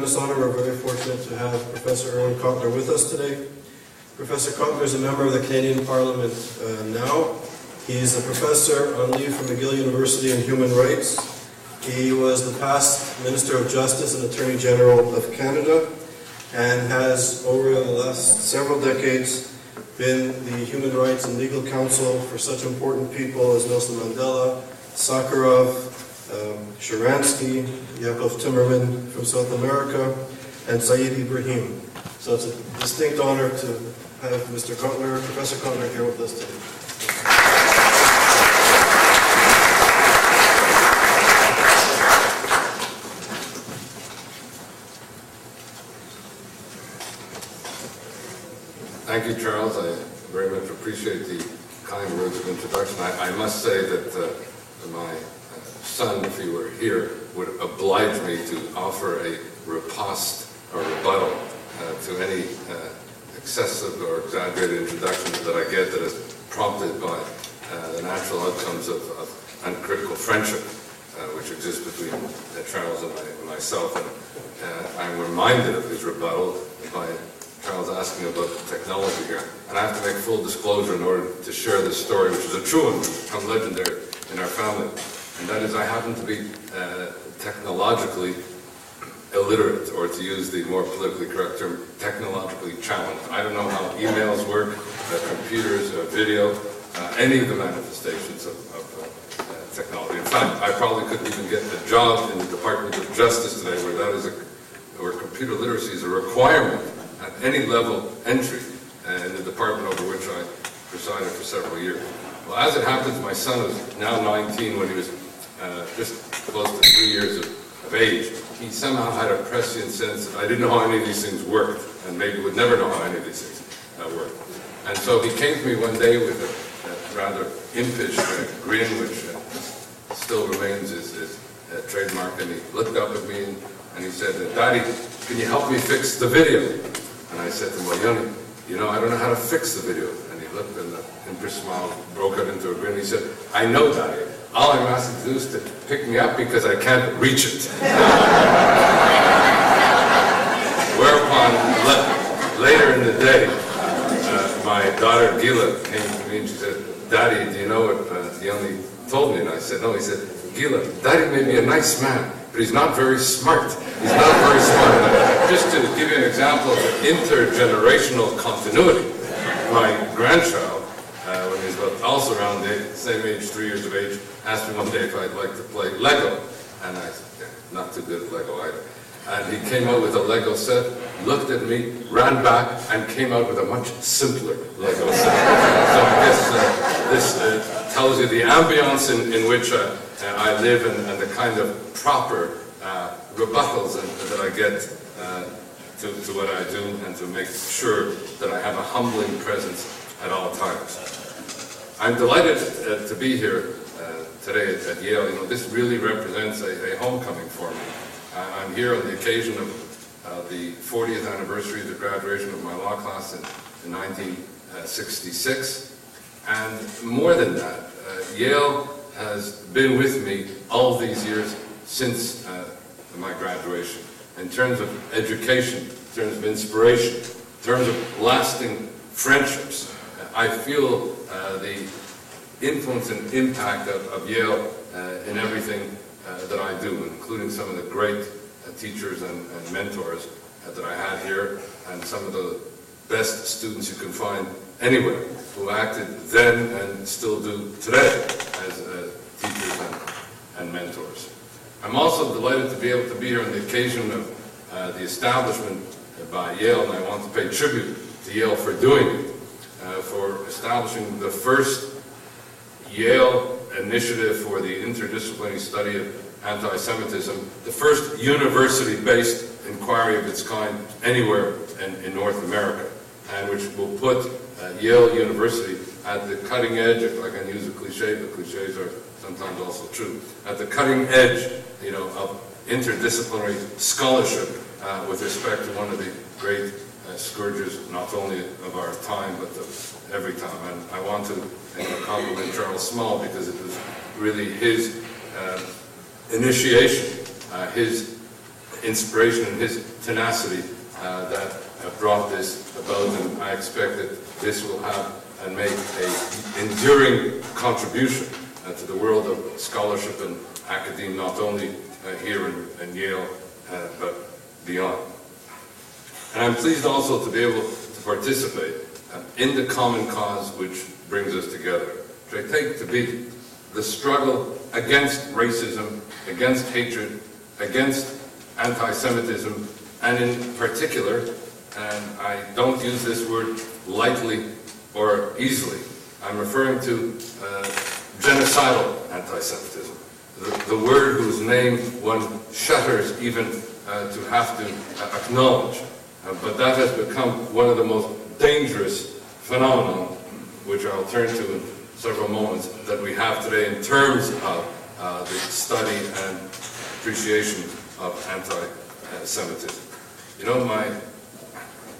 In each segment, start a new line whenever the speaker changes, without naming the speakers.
Tremendous honor, we're very fortunate to have Professor Irwin Cotler with us today. Professor Cotler is a member of the Canadian Parliament uh, now. He's a professor on leave from McGill University in Human Rights. He was the past Minister of Justice and Attorney General of Canada and has, over the last several decades, been the Human Rights and Legal Counsel for such important people as Nelson Mandela, Sakharov, um, Sharansky, Yakov Timerman from South America, and Saeed Ibrahim. So it's a distinct honor to have Mr. Cotler, Professor Cotler here with us today.
Thank you, Charles. I very much appreciate the kind words of introduction. I, I must say that uh, my son, if he were here, would oblige me to offer a riposte or rebuttal uh, to any uh, excessive or exaggerated introduction that I get that is prompted by uh, the natural outcomes of, of uncritical friendship uh, which exists between Charles and myself. And uh, I'm reminded of his rebuttal by Charles asking about technology here. And I have to make full disclosure in order to share this story, which is a true one, become legendary in our family. And that is I happen to be uh, technologically illiterate, or to use the more politically correct term, technologically challenged. I don't know how emails work, uh, computers, uh, video, uh, any of the manifestations of, of uh, technology. In fact, I probably couldn't even get a job in the Department of Justice today where that is a, where computer literacy is a requirement at any level entry uh, in the department over which I presided for several years. Well, as it happens, my son is now 19 when he was uh, just close to three years of, of age. He somehow had a prescient sense I didn't know how any of these things worked, and maybe would never know how any of these things uh, worked. And so he came to me one day with a, a rather impish uh, grin, which uh, still remains his, his uh, trademark, and he looked up at me and, and he said, Daddy, can you help me fix the video? And I said to him, well, you know, I don't know how to fix the video. And he looked and the impish smile broke out into a grin. He said, I know, Daddy. All I'm asking to do is to pick me up because I can't reach it. Whereupon, le- later in the day, uh, my daughter Gila came to me and she said, Daddy, do you know what uh, Yoni told me? And I said, no. He said, Gila, Daddy made me a nice man, but he's not very smart. He's not very smart. Just to give you an example of intergenerational continuity, my grandchild, uh, when he was about also around the same age, three years of age, asked me one day if I'd like to play Lego. And I said, yeah, not too good at Lego either. And he came out with a Lego set, looked at me, ran back, and came out with a much simpler Lego set. so I guess uh, this uh, tells you the ambience in, in which uh, I live and, and, the kind of proper uh, rebuttals that I get uh, to, to what I do and to make sure that I have a humbling presence at all times. I'm delighted uh, to be here uh, today at, at, Yale. You know, this really represents a, a homecoming for me. I'm here on the occasion of uh, the 40th anniversary of the graduation of my law class in, in 1966. And more than that, uh, Yale has been with me all these years since uh, my graduation in terms of education, in terms of inspiration, in terms of lasting friendships. I feel uh, the influence and impact of, of Yale uh, in everything uh, that I do, including some of the great uh, teachers and, and mentors that I had here, and some of the best students you can find anywhere who acted then and still do today as uh, teachers and, and mentors. I'm also delighted to be able to be here on the occasion of uh, the establishment by Yale, and I want to pay tribute to Yale for doing it, uh, for establishing the first Yale initiative for the interdisciplinary study of anti-Semitism, the first university-based inquiry of its kind anywhere in, in, North America, and which will put uh, Yale University at the cutting edge, if I can use a cliche, but cliches are sometimes also true, at the cutting edge, you know, of interdisciplinary scholarship uh, with respect to one of the great uh, scourges, not only of our time, but of every time. And I want to you know, compliment Charles Small because it was really his uh, initiation, uh, his inspiration and his tenacity uh, that brought this about, and I expect that this will have and make a enduring contribution uh, to the world of scholarship and academia, not only uh, here in, in Yale, uh, but beyond. And I'm pleased also to be able to participate in the common cause which brings us together, which I take to be the struggle against racism, against hatred, against anti-Semitism, and in particular, and I don't use this word lightly or easily, I'm referring to uh, genocidal anti-Semitism, the, the, word whose name one shudders even uh, to have to uh, acknowledge. Uh, but that has become one of the most dangerous phenomenon, which I'll turn to in several moments, that we have today in terms of uh, the study and appreciation of anti-Semitism. You know, my,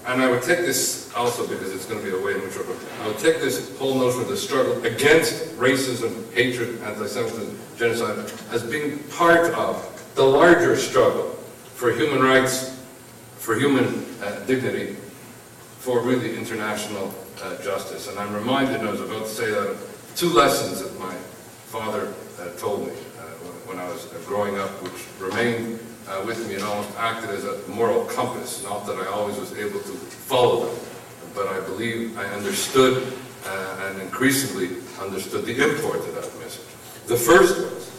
and I would take this also because it's going to be a way in which I would take this whole notion of the struggle against racism, hatred, anti-Semitism, genocide, as being part of the larger struggle for human rights, for human uh, dignity, for really international uh, justice. And I'm reminded, and I was about to say that, of two lessons that my father uh, told me uh, when I was uh, growing up, which remained uh, with me and almost acted as a moral compass. Not that I always was able to follow them, but I believe I understood and increasingly understood the import of that message. The first was,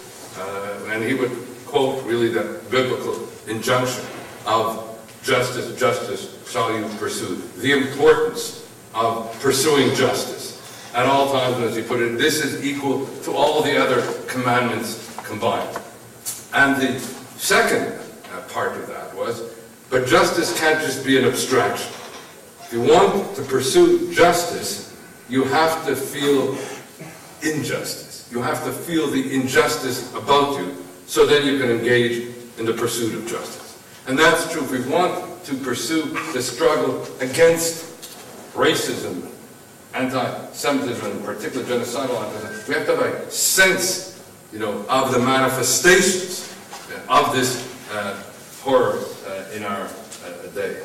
and he would quote really that biblical injunction of justice, justice shall you pursue. The importance of pursuing justice at all times, as you put it, this is equal to all the other commandments combined. And the second uh, part of that was, but justice can't just be an abstraction. If you want to pursue justice, you have to feel injustice. You have to feel the injustice about you, so then you can engage in the pursuit of justice. And that's true. If we want to pursue the struggle against racism, anti-Semitism, particularly genocidal anti-Semitism, we have to have a sense, you know, of the manifestations of this uh, horror uh, in our uh, day.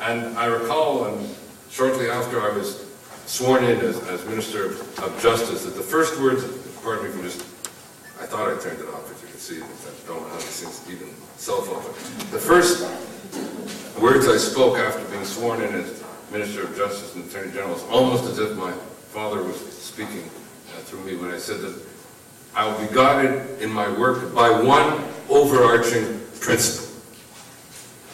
And I recall, and shortly after I was sworn in as, as Minister of Justice, that the first words, pardon me for just, I thought I turned it off, if you could see it, I don't have these even self-open. The first words I spoke after being sworn in as Minister of Justice and Attorney General was almost as if my father was speaking uh, through me when I said that I will be guided in my work by one overarching principle.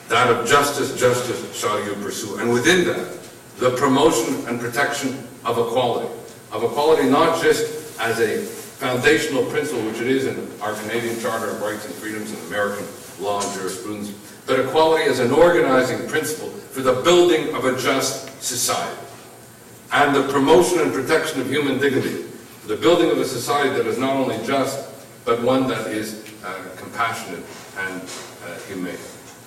That of justice, justice shall you pursue. And within that, the promotion and protection of equality. Of equality not just as a foundational principle, which it is in our Canadian Charter of Rights and Freedoms and American law and jurisprudence, but equality as an organizing principle for the building of a just society and the promotion and protection of human dignity, the building of a society that is not only just, but one that is uh, compassionate and uh, humane.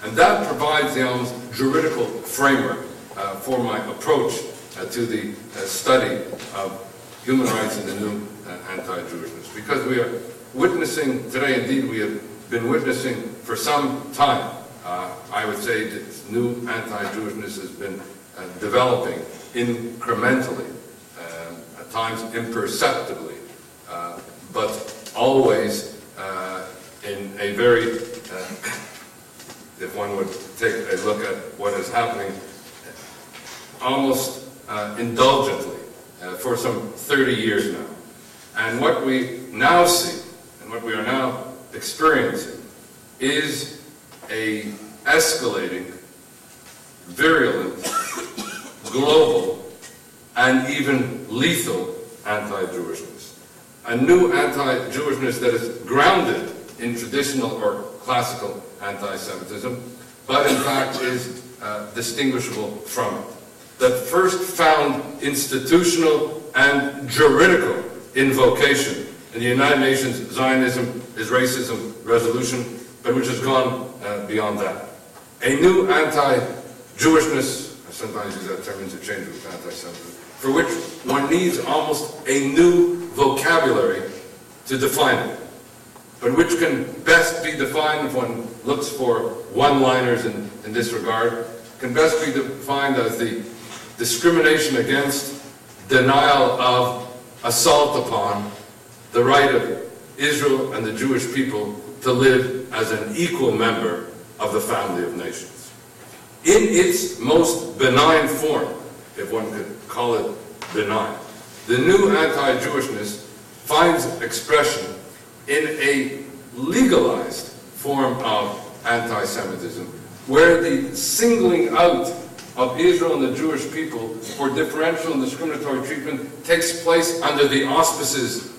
And that provides the almost juridical framework uh, for my approach uh, to the uh, study of human rights in the new uh, anti-Jewishness. Because we are witnessing today, indeed we have been witnessing for some time, I would say that new anti-Jewishness has been developing incrementally, um, at times imperceptibly, but always in a very if one would take a look at what is happening almost uh, indulgently uh, for some 30 years now. And what we now see, and what we are now experiencing, is a escalating, virulent, global, and even lethal anti-Jewishness. A new anti-Jewishness that is grounded in traditional or classical anti-Semitism, but in fact is uh, distinguishable from it. That first found institutional and juridical invocation in the United Nations Zionism is Racism Resolution, but which has gone uh, beyond that. A new anti-Jewishness, I sometimes use that term interchangeably with anti-Semitism, for which one needs almost a new vocabulary to define it. but which can best be defined if one looks for one-liners in, in this regard, can best be defined as the discrimination against, denial of, assault upon the right of Israel and the Jewish people to live as an equal member of the family of nations. In its most benign form, if one could call it benign, the new anti-Jewishness finds expression in a legalized form of anti-Semitism, where the singling out of Israel and the Jewish people for differential and discriminatory treatment takes place under the auspices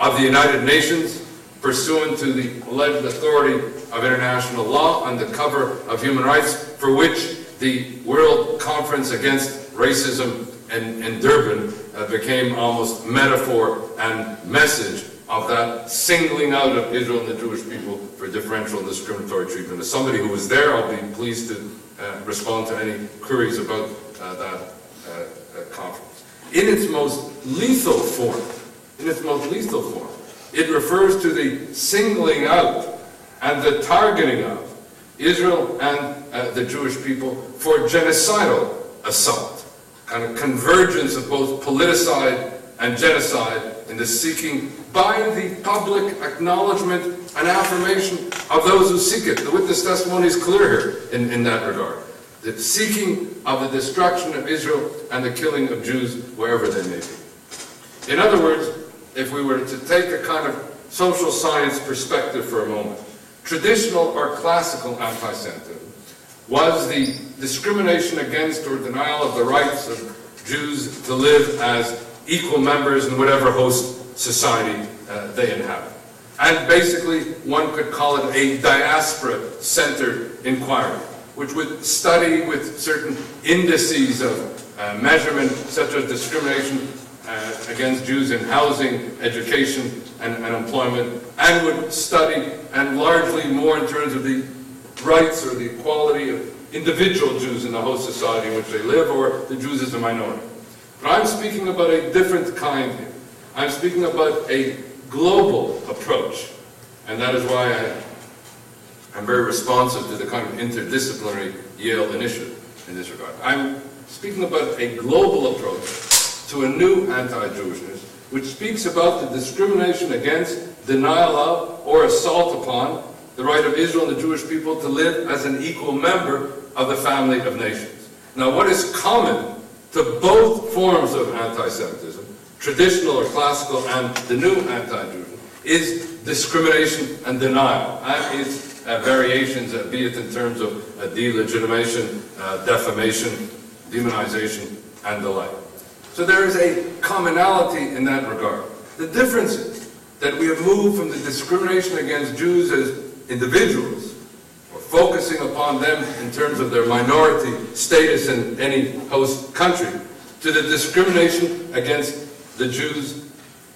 of the United Nations, pursuant to the alleged authority of international law under cover of human rights, for which the World Conference Against Racism in, in Durban uh, became almost metaphor and message of that singling out of Israel and the Jewish people for differential and discriminatory treatment. As somebody who was there, I'll be pleased to uh, respond to any queries about uh, that uh, uh, conference. In its most lethal form, in its most lethal form, it refers to the singling out and the targeting of Israel and uh, the Jewish people for genocidal assault, kind of convergence of both politicide and genocide in the seeking by the public acknowledgement and affirmation of those who seek it. The witness testimony is clear here in, in that regard. The seeking of the destruction of Israel and the killing of Jews wherever they may be. In other words, if we were to take a kind of social science perspective for a moment, traditional or classical anti-Semitism was the discrimination against or denial of the rights of Jews to live as equal members in whatever host society uh, they inhabit. And basically, one could call it a diaspora-centered inquiry, which would study with certain indices of uh, measurement, such as discrimination uh, against Jews in housing, education, and, and employment, and would study, and largely more in terms of the rights or the equality of individual Jews in the host society in which they live, or the Jews as a minority. But I'm speaking about a different kind here. I'm speaking about a global approach, and that is why I, am very responsive to the kind of interdisciplinary Yale initiative in this regard. I'm speaking about a global approach to a new anti-Jewishness, which speaks about the discrimination against, denial of, or assault upon the right of Israel and the Jewish people to live as an equal member of the family of nations. Now, what is common to both forms of anti-Semitism, traditional or classical and the new anti-Jewism, is discrimination and denial. And its uh, variations, uh, be it in terms of uh, delegitimation, uh, defamation, demonization, and the like. So there is a commonality in that regard. The difference is that we have moved from the discrimination against Jews as individuals, or focusing upon them in terms of their minority status in any host country, to the discrimination against the Jews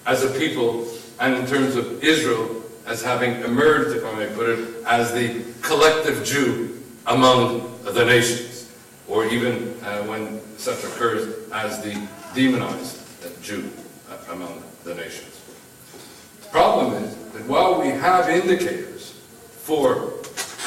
as a people, and in terms of Israel as having emerged, if I may put it, as the collective Jew among the nations, or even uh, when such occurs as the demonized Jew uh, among the nations. The problem is that while we have indicators for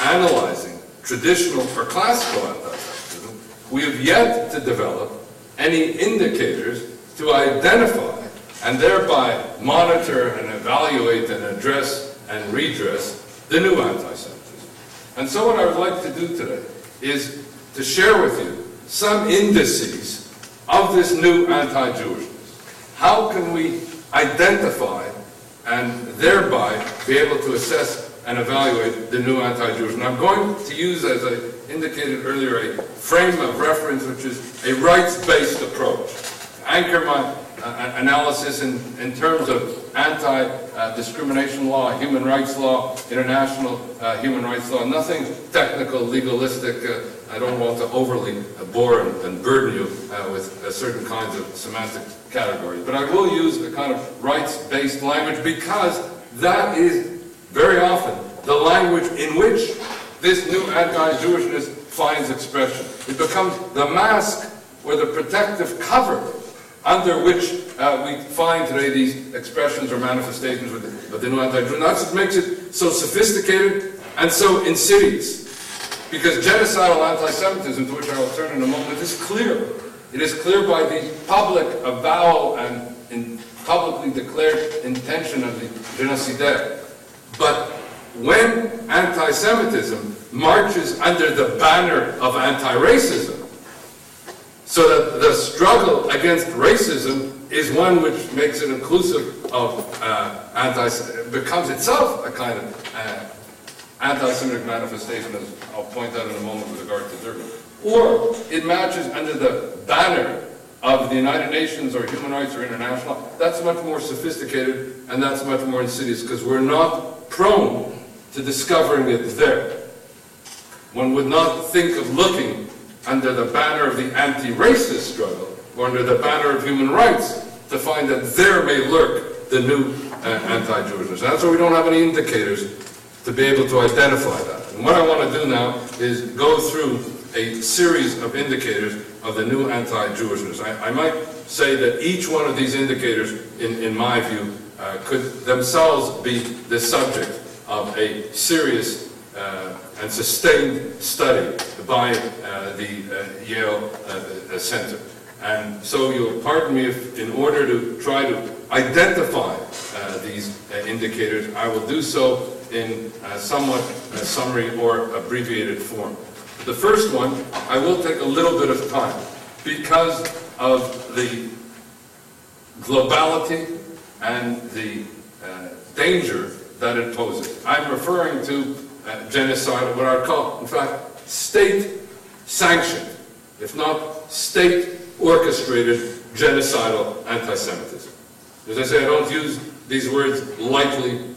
analyzing traditional or classical anti-Semitism, we have yet to develop any indicators to identify and thereby monitor and evaluate and address and redress the new anti-Semitism. And so what I would like to do today is to share with you some indices of this new anti-Jewishness. How can we identify and thereby be able to assess and evaluate the new anti-Jewish. And I'm going to use, as I indicated earlier, a frame of reference which is a rights-based approach. Anchor my uh, analysis in, in terms of anti-discrimination law, human rights law, international uh, human rights law, nothing technical, legalistic. Uh, I don't want to overly bore and, burden you uh, with uh, certain kinds of semantic categories. But I will use a kind of rights-based language because that is very often the language in which this new anti-Jewishness finds expression. It becomes the mask or the protective cover under which uh, we find today these expressions or manifestations of the new anti-Jew. That's what makes it so sophisticated and so insidious. Because genocidal anti-Semitism, to which I will turn in a moment, is clear. It is clear by the public avowal and in publicly declared intention of the genocide. But when anti-Semitism marches under the banner of anti-racism, so that the struggle against racism is one which makes it inclusive of uh, anti, becomes itself a kind of uh, anti-Semitic manifestation, as I'll point out in a moment with regard to Durban. Or it matches under the banner of the United Nations or human rights or international. That's much more sophisticated and that's much more insidious because we're not prone to discovering it there. One would not think of looking under the banner of the anti-racist struggle or under the banner of human rights to find that there may lurk the new uh, anti-Jewishness. That's why we don't have any indicators to be able to identify that. And what I want to do now is go through a series of indicators of the new anti-Jewishness. I, I, might say that each one of these indicators, in, in my view, uh, could themselves be the subject of a serious uh, and sustained study by uh, the uh, Yale uh, Center. And so you'll pardon me if, in order to try to identify uh, these indicators, I will do so in somewhat summary or abbreviated form. The first one, I will take a little bit of time because of the globality and the uh, danger that it poses. I'm referring to uh, genocide, what I call, in fact, state-sanctioned, if not state-orchestrated genocidal anti-Semitism. As I say, I don't use these words lightly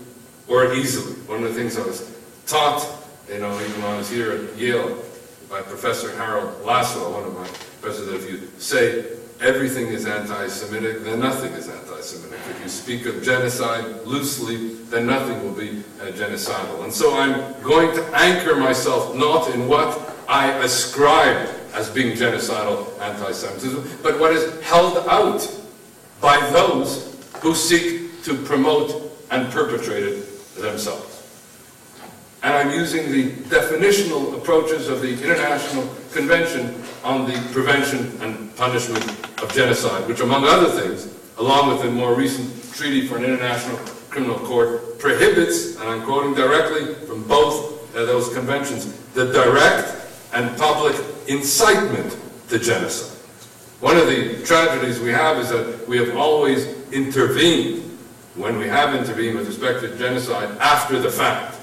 or easily. One of the things I was taught, you know, even when I was here at Yale, by Professor Harold Lasswell, one of my professors, that if you say everything is anti-Semitic, then nothing is anti-Semitic. If you speak of genocide loosely, then nothing will be uh, genocidal. And so I'm going to anchor myself not in what I ascribe as being genocidal anti-Semitism, but what is held out by those who seek to promote and perpetrate it themselves. And I'm using the definitional approaches of the International Convention on the Prevention and Punishment of Genocide, which among other things, along with the more recent Treaty for an International Criminal Court, prohibits, and I'm quoting directly from both uh, those conventions, the direct and public incitement to genocide. One of the tragedies we have is that we have always intervened, when we have intervened with respect to genocide, after the fact.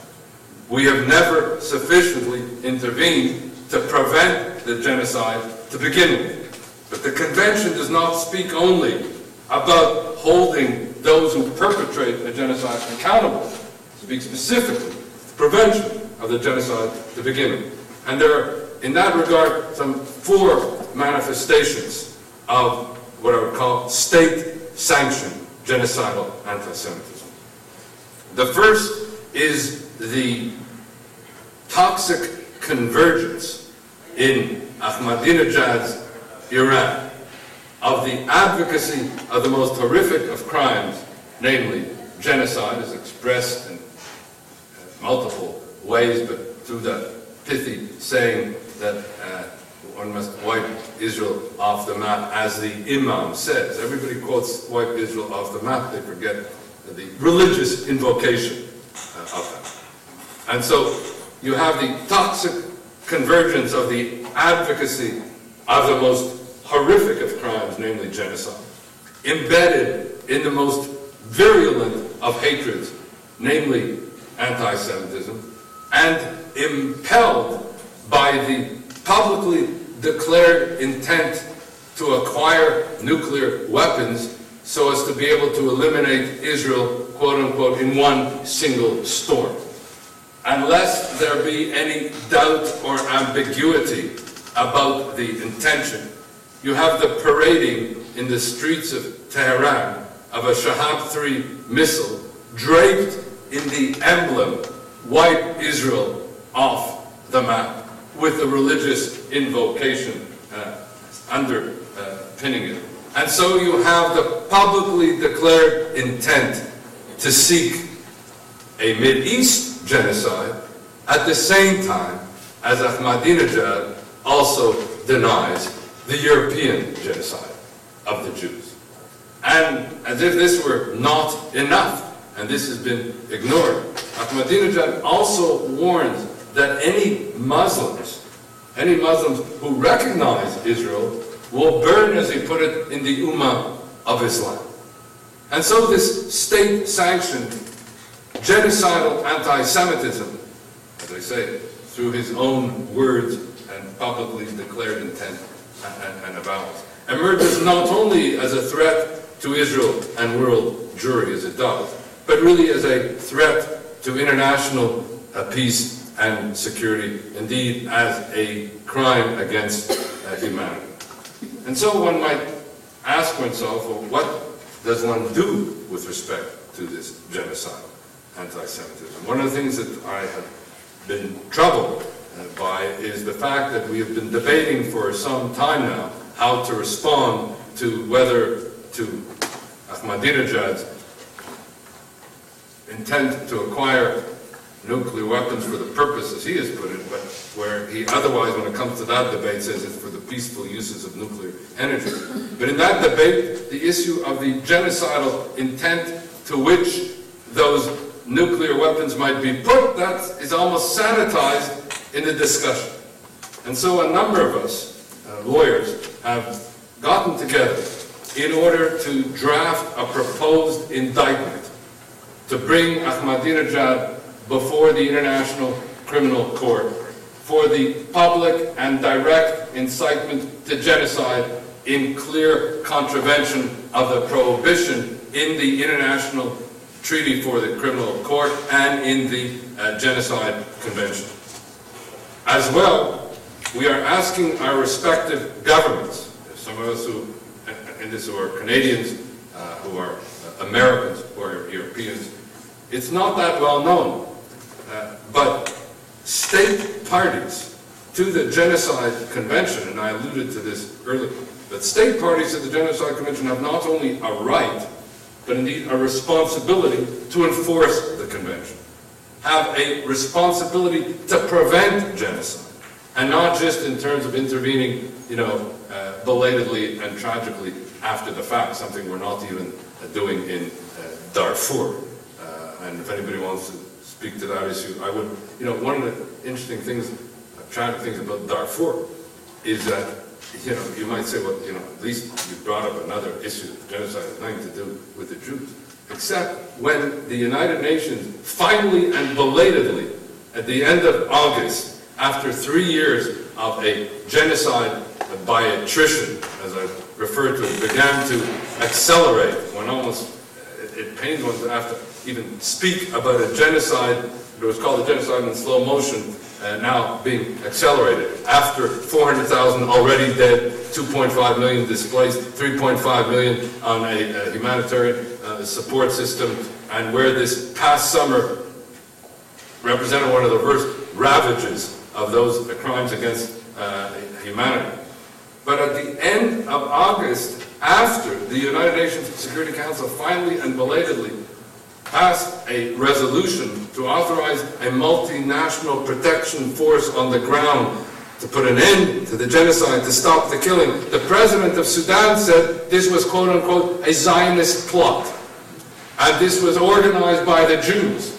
We have never sufficiently intervened to prevent the genocide to begin with. But the convention does not speak only about holding those who perpetrate a genocide accountable. It speaks specifically to prevention of the genocide to begin with. And there are, in that regard, some four manifestations of what I would call state-sanctioned genocidal anti-Semitism. The first is the toxic convergence in Ahmadinejad's Iran of the advocacy of the most horrific of crimes, namely genocide, as expressed in multiple ways, but through the pithy saying that uh, one must wipe Israel off the map, as the Imam says. Everybody quotes wipe Israel off the map, they forget the religious invocation uh, of that. And so you have the toxic convergence of the advocacy of the most horrific of crimes, namely genocide, embedded in the most virulent of hatreds, namely anti-Semitism, and impelled by the publicly declared intent to acquire nuclear weapons so as to be able to eliminate Israel, quote unquote, in one single storm unless there be any doubt or ambiguity about the intention. You have the parading in the streets of Tehran of a Shahab 3 missile draped in the emblem, wipe Israel off the map, with a religious invocation uh, underpinning uh, it. And so you have the publicly declared intent to seek a East genocide at the same time as Ahmadinejad also denies the European genocide of the Jews. And as if this were not enough, and this has been ignored, Ahmadinejad also warns that any Muslims, any Muslims who recognize Israel will burn, as he put it, in the Ummah of Islam. And so this state-sanctioned genocidal anti-Semitism, as I say, through his own words and publicly declared intent and, and, and avowals, emerges not only as a threat to Israel and world Jewry as it does, but really as a threat to international uh, peace and security, indeed as a crime against uh, humanity. And so one might ask oneself, well, what does one do with respect to this genocidal anti-Semitism? One of the things that I have been troubled uh, by is the fact that we have been debating for some time now how to respond to whether to Ahmadinejad's intent to acquire nuclear weapons for the purpose, as he has put it, but where he otherwise, when it comes to that debate, says it's for the peaceful uses of nuclear energy. But in that debate, the issue of the genocidal intent to which those nuclear weapons might be put, that is almost sanitized in the discussion. And so a number of us, uh, lawyers, have gotten together in order to draft a proposed indictment to bring Ahmadinejad before the International Criminal Court for the public and direct incitement to genocide in clear contravention of the prohibition in the International Treaty for the Criminal Court and in the uh, Genocide Convention. As well, we are asking our respective governments, some of us who, in this who are Canadians, uh, who are Americans, are Europeans, it's not that well known uh, but state parties to the Genocide Convention, and I alluded to this earlier, but state parties to the Genocide Convention have not only a right, but indeed a responsibility to enforce the convention, have a responsibility to prevent genocide, and not just in terms of intervening, you know, uh, belatedly and tragically after the fact, something we're not even uh, doing in uh, Darfur. Uh, and if anybody wants to speak to that issue. I would, you know, one of the interesting things, I'm trying to think about Darfur is that, you know, you might say, well, you know, at least you brought up another issue, of genocide nothing to do with the Jews. Except when the United Nations finally and belatedly, at the end of August, after three years of a genocide by attrition, as I referred to it, began to accelerate when almost it pains one to have to even speak about a genocide. It was called a genocide in slow motion, uh, now being accelerated. After 400,000 already dead, 2.5 million displaced, 3.5 million on a, a humanitarian uh, support system, and where this past summer represented one of the worst ravages of those crimes against uh, humanity. But at the end of August, after the United Nations Security Council finally and belatedly passed a resolution to authorize a multinational protection force on the ground to put an end to the genocide, to stop the killing. The president of Sudan said this was quote unquote a Zionist plot. And this was organized by the Jews,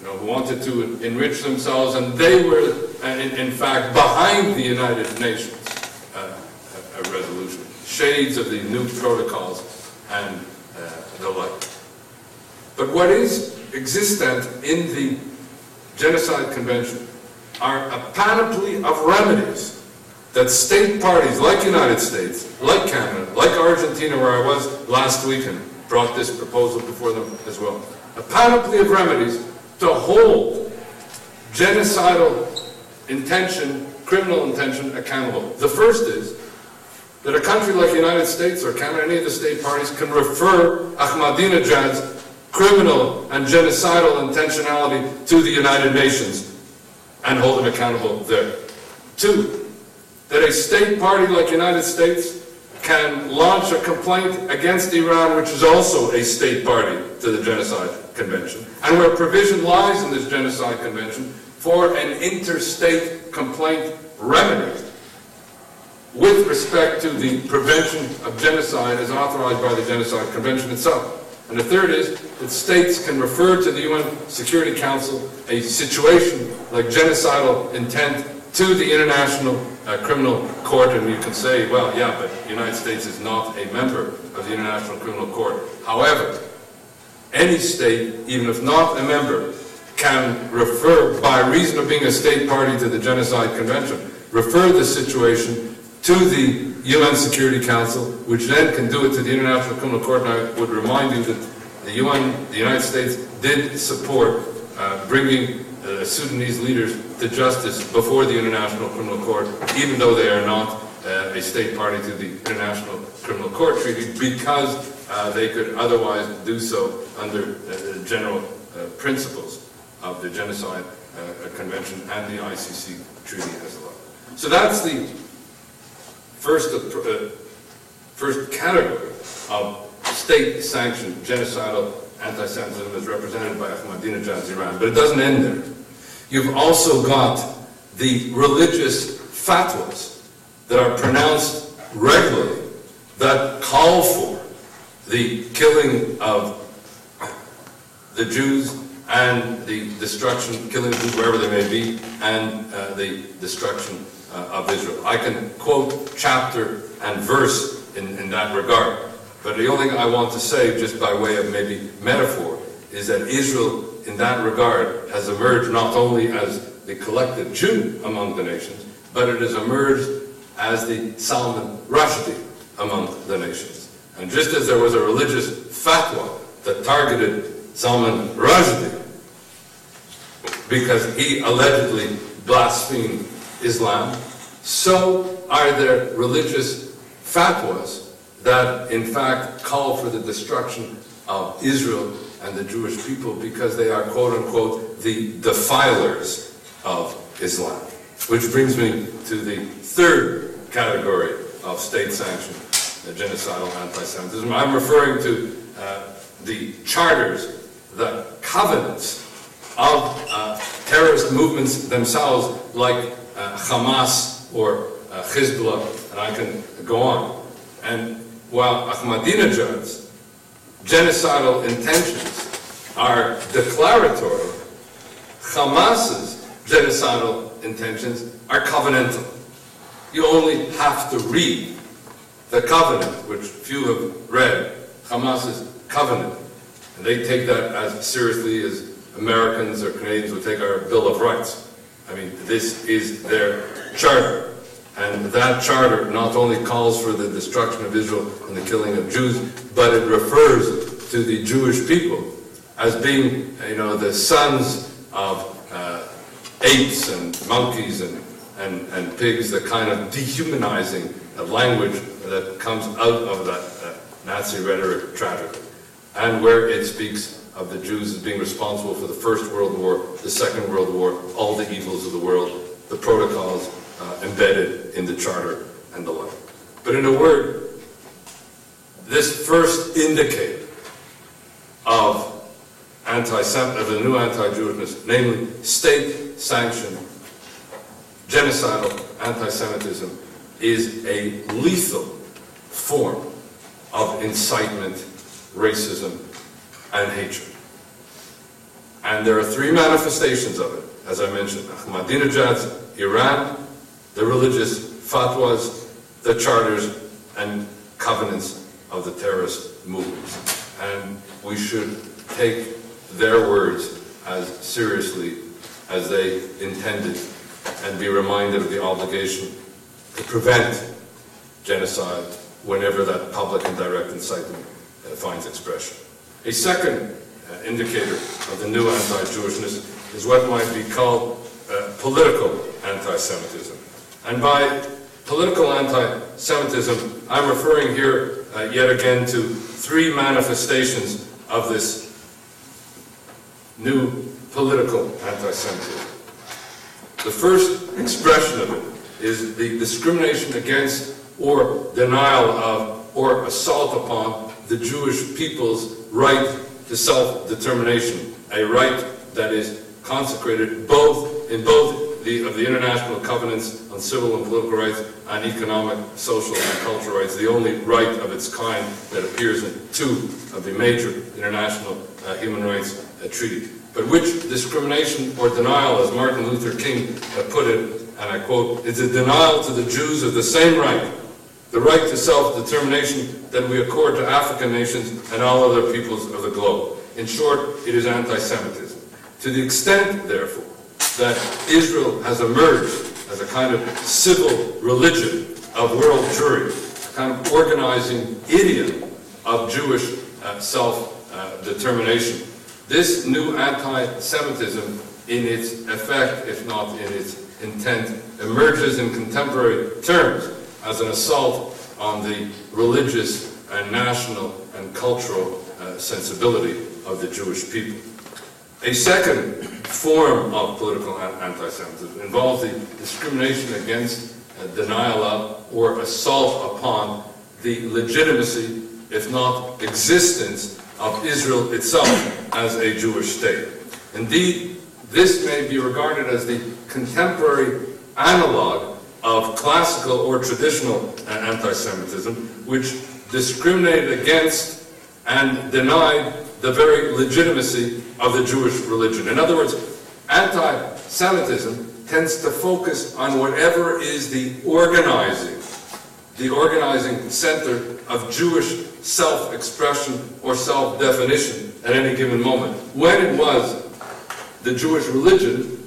you know, who wanted to enrich themselves, and they were, uh, in, in fact, behind the United Nations uh, resolution. Shades of the new protocols and uh, the like. But what is existent in the Genocide Convention are a panoply of remedies that state parties like United States, like Canada, like Argentina, where I was last week and brought this proposal before them as well, a panoply of remedies to hold genocidal intention, criminal intention accountable. The first is that a country like the United States or Canada, any of the state parties, can refer Ahmadinejad's criminal and genocidal intentionality to the United Nations and hold them accountable there. Two, that a state party like the United States, can launch a complaint against Iran, which is also a state party to the Genocide Convention, and where provision lies in this Genocide Convention for an interstate complaint remedy with respect to the prevention of genocide as authorized by the Genocide Convention itself. And the third is that states can refer to the UN Security Council a situation like genocidal intent to the International uh, Criminal Court, and you can say, well, yeah, but the United States is not a member of the International Criminal Court. However, any state, even if not a member, can refer, by reason of being a state party to the Genocide Convention, refer the situation to the UN Security Council, which then can do it to the International Criminal Court. And I would remind you that the UN, the United States, did support uh, bringing uh, Sudanese leaders to justice before the International Criminal Court, even though they are not uh, a state party to the International Criminal Court Treaty, because uh, they could otherwise do so under the general uh, principles of the Genocide uh, Convention and the ICC Treaty as well. So that's the first, uh, first category of state-sanctioned genocidal anti-Semitism is represented by Ahmadinejad's Iran. But it doesn't end there. You've also got the religious fatwas that are pronounced regularly that call for the killing of the Jews and the destruction, killing Jews wherever they may be, and uh, the destruction uh, of Israel. I can quote chapter and verse in, in that regard, but the only thing I want to say, just by way of maybe metaphor, is that Israel in that regard, has emerged not only as the collective Jew among the nations, but it has emerged as the Salman Rushdie among the nations. And just as there was a religious fatwa that targeted Salman Rushdie because he allegedly blasphemed Islam, so are there religious fatwas that in fact call for the destruction of Israel and the Jewish people because they are, quote unquote, the defilers of Islam. Which brings me to the third category of state sanctioned uh, genocidal anti Semitism. I'm referring to uh, the charters, the covenants of uh, terrorist movements themselves, like uh, Hamas or uh, Hezbollah, and I can go on. And while Ahmadinejad's genocidal intentions are declaratory, Hamas's genocidal intentions are covenantal. You only have to read the covenant, which few have read, Hamas's covenant, and they take that as seriously as Americans or Canadians would take our Bill of Rights. I mean, this is their charter. And that charter not only calls for the destruction of Israel and the killing of Jews, but it refers to the Jewish people as being, you know, the sons of uh, apes and monkeys and, and, and pigs, the kind of dehumanizing language that comes out of that uh, Nazi rhetoric tragically. And where it speaks of the Jews as being responsible for the First World War, the Second World War, all the evils of the world, the protocols uh, embedded in the Charter and the like. But in a word, this first indicator of anti of the new anti-Jewishness, namely state-sanctioned genocidal anti-Semitism, is a lethal form of incitement, racism, and hatred. And there are three manifestations of it, as I mentioned. Ahmadinejad's Iran, the religious fatwas, the charters, and covenants of the terrorist movements. And we should take their words as seriously as they intended and be reminded of the obligation to prevent genocide whenever that public and direct incitement uh, finds expression. A second uh, indicator of the new anti-Jewishness is what might be called uh, political anti-Semitism. And by political anti-Semitism, I'm referring here uh, yet again to three manifestations of this new political anti-Semitism. The first expression of it is the discrimination against or denial of or assault upon the Jewish people's right to self-determination, a right that is consecrated both in both the, of the international covenants on civil and political rights and economic, social, and cultural rights, the only right of its kind that appears in two of the major international uh, human rights uh, treaties. But which discrimination or denial, as Martin Luther King uh, put it, and I quote, is a denial to the Jews of the same right, the right to self-determination that we accord to African nations and all other peoples of the globe. In short, it is anti-Semitism. To the extent, therefore, that Israel has emerged as a kind of civil religion of world Jewry, a kind of organizing idiom of Jewish uh, self-determination. This new anti-Semitism, in its effect, if not in its intent, emerges in contemporary terms as an assault on the religious and national and cultural uh, sensibility of the Jewish people. A second form of political anti-Semitism involves the discrimination against, uh, denial of, or assault upon the legitimacy, if not existence, of Israel itself as a Jewish state. Indeed, this may be regarded as the contemporary analog of classical or traditional uh, anti-Semitism, which discriminated against and denied the very legitimacy of the Jewish religion. In other words, anti-Semitism tends to focus on whatever is the organizing, the organizing center of Jewish self-expression or self-definition at any given moment. When it was the Jewish religion,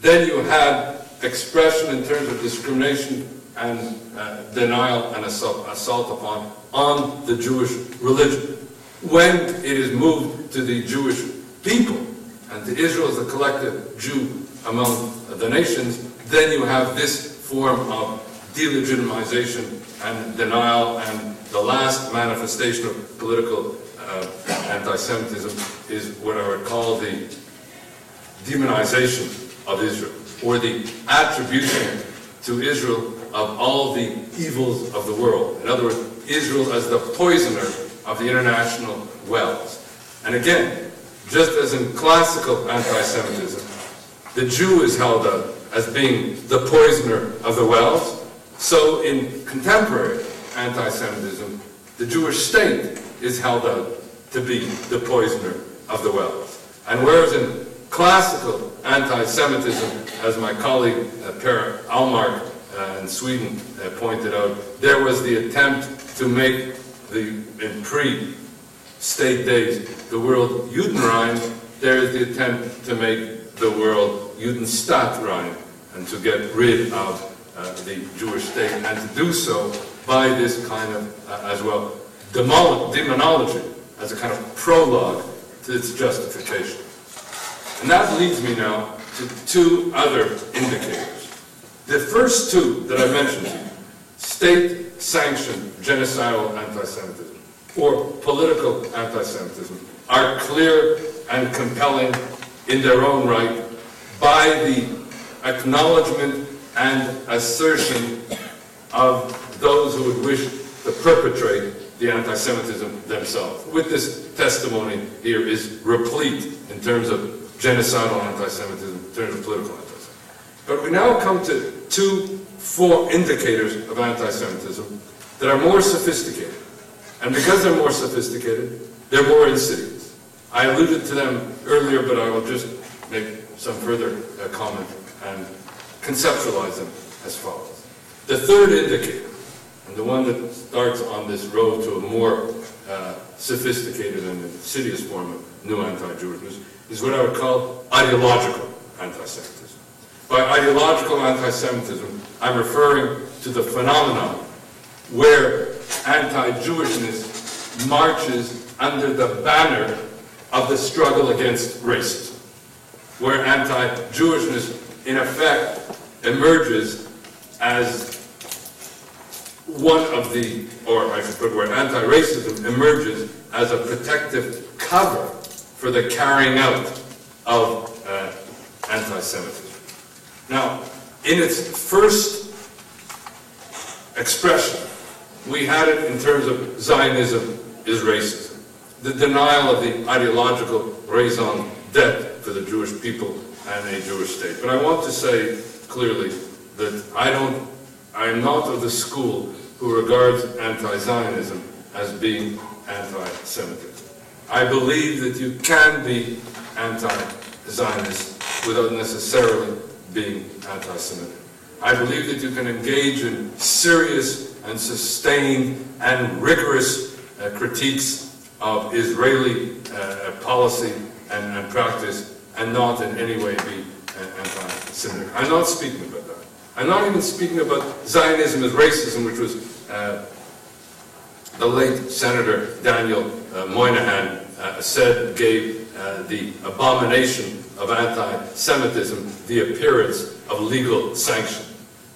then you had expression in terms of discrimination and uh, denial and assault, assault upon on the Jewish religion. When it is moved to the Jewish people and to Israel as a collective Jew among the nations, then you have this form of delegitimization and denial and the last manifestation of political uh, anti-Semitism is what I would call the demonization of Israel, or the attribution to Israel of all the evils of the world. In other words, Israel as the poisoner of the international wells. And again, just as in classical anti-Semitism, the Jew is held up as being the poisoner of the wells, so in contemporary anti-Semitism, the Jewish state is held up to be the poisoner of the wells. And whereas in classical anti-Semitism, as my colleague uh, Per Ahlmark uh, in Sweden uh, pointed out, there was the attempt to make the, in pre-state days, the world Judenrein, there is the attempt to make the world Judenstaatsrein, and to get rid of uh, the Jewish state, and to do so by this kind of, uh, as well, demonology, as a kind of prologue to its justification. And that leads me now to two other indicators. The first two that I mentioned to you, state-sanctioned genocidal anti-Semitism or political anti-Semitism, are clear and compelling in their own right by the acknowledgement and assertion of those who would wish to perpetrate the anti-Semitism themselves. With this testimony here is replete in terms of genocidal anti-Semitism, terms of political anti-Semitism. But we now come to two, four indicators of anti-Semitism that are more sophisticated. And because they're more sophisticated, they're more insidious. I alluded to them earlier, but I will just make some further uh, comment and conceptualize them as follows. The third indicator, and the one that starts on this road to a more uh, sophisticated and insidious form of new anti-Jewishness, is what I would call ideological anti-Semitism. By ideological anti-Semitism, I'm referring to the phenomenon where anti-Jewishness marches under the banner of the struggle against racism, where anti-Jewishness, in effect, emerges as one of the, or I should put where anti-racism emerges as a protective cover for the carrying out of uh, anti-Semitism. Now, in its first expression, we had it in terms of Zionism is racism. The denial of the ideological raison d'etre for the Jewish people and a Jewish state. But I want to say clearly that I don't, I am not of the school who regards anti-Zionism as being anti-Semitism. I believe that you can be anti-Zionist without necessarily being anti-Semitic. I believe that you can engage in serious and sustained and rigorous uh, critiques of Israeli uh, policy and, and, practice and not in any way be uh, anti-Semitic. I'm not speaking about that. I'm not even speaking about Zionism as racism, which was uh, the late Senator Daniel Moynihan uh, said gave uh, the abomination of anti-Semitism the appearance of legal sanction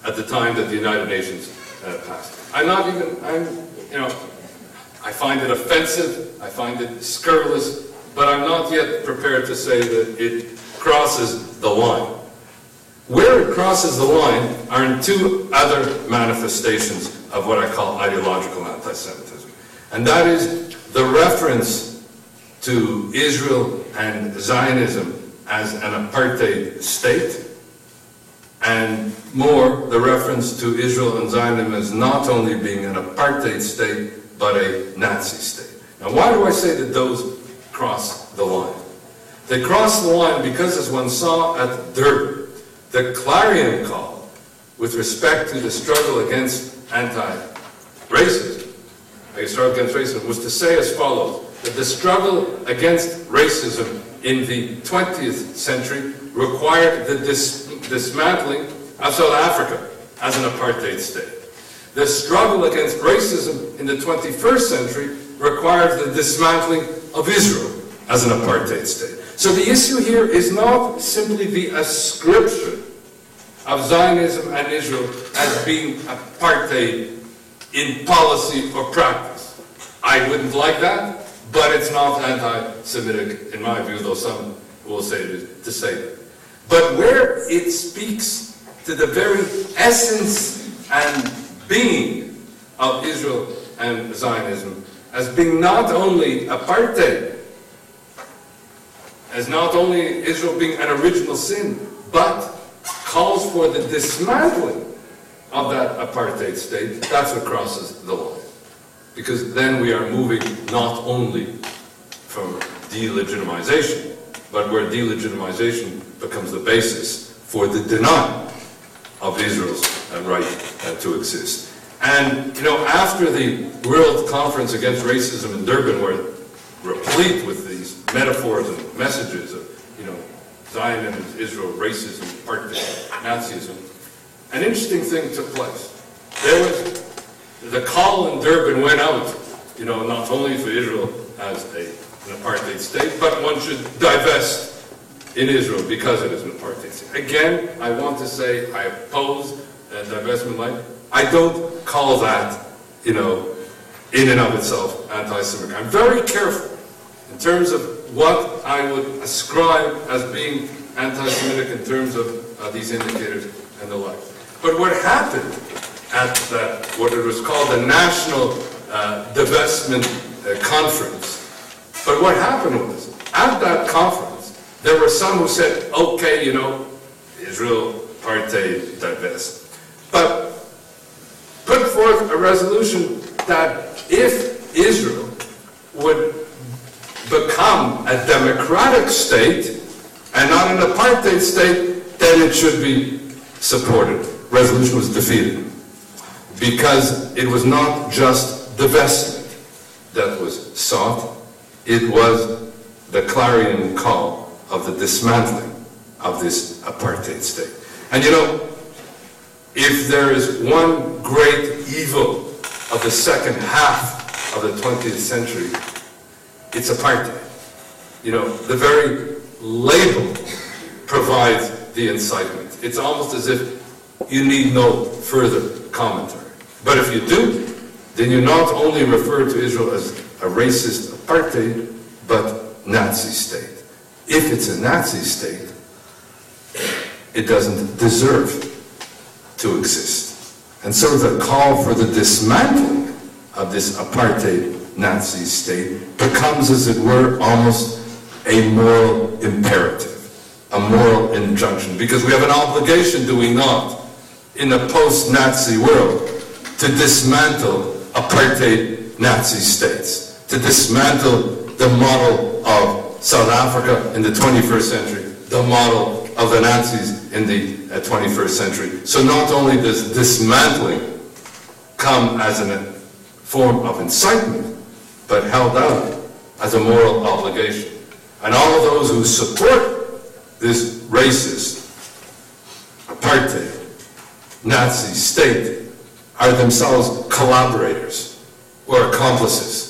at the time that the United Nations uh, passed. I'm not even, I'm, you know, I find it offensive, I find it scurrilous, but I'm not yet prepared to say that it crosses the line. Where it crosses the line are in two other manifestations of what I call ideological anti-Semitism. And that is the reference to Israel and Zionism as an apartheid state, and more the reference to Israel and Zionism as not only being an apartheid state, but a Nazi state. Now, why do I say that those cross the line? They cross the line because, as one saw at Durban, the clarion call with respect to the struggle against anti-racism, a struggle against racism, was to say as follows, that the struggle against racism in the 20th century required the dis dismantling of South Africa as an apartheid state. The struggle against racism in the 21st century required the dismantling of Israel as an apartheid state. So the issue here is not simply the ascription of Zionism and Israel as being apartheid in policy or practice. I wouldn't like that, but it's not anti-Semitic in my view, though some will say it to say that. But where it speaks to the very essence and being of Israel and Zionism as being not only apartheid, as not only Israel being an original sin, but calls for the dismantling of that apartheid state, that's what crosses the line. Because then we are moving not only from delegitimization, but where delegitimization becomes the basis for the denial of Israel's right uh, to exist. And, you know, after the World Conference Against Racism in Durban, where replete with these metaphors and messages of, you know, Zionism, Israel, racism, apartheid, Nazism, an interesting thing took place. There was, the call in Durban went out, you know, not only for Israel as a, an apartheid state, but one should divest in Israel because it is an apartheid state. Again, I want to say I oppose uh, divestment line. I don't call that, you know, in and of itself anti-Semitic. I'm very careful in terms of what I would ascribe as being anti-Semitic in terms of uh, these indicators and the like. But what happened at that, what it was called the National uh, Divestment uh, Conference, but what happened was, at that conference, there were some who said, okay, you know, Israel, apartheid, divest. But put forth a resolution that if Israel would become a democratic state and not an apartheid state, then it should be supported. Resolution was defeated because it was not just divestment that was sought, it was the clarion call of the dismantling of this apartheid state. And you know, if there is one great evil of the second half of the 20th century, it's apartheid. You know, the very label provides the incitement. It's almost as if you need no further commentary. But if you do, then you not only refer to Israel as a racist apartheid, but Nazi state. If it's a Nazi state, it doesn't deserve to exist. And so the call for the dismantling of this apartheid Nazi state becomes, as it were, almost a moral imperative, a moral injunction, because we have an obligation, do we not, in a post-Nazi world, to dismantle apartheid Nazi states, to dismantle the model of South Africa in the 21st century, the model of the Nazis in the uh, 21st century. So not only does dismantling come as a form of incitement, but held out as a moral obligation. And all of those who support this racist, apartheid, Nazi state are themselves collaborators or accomplices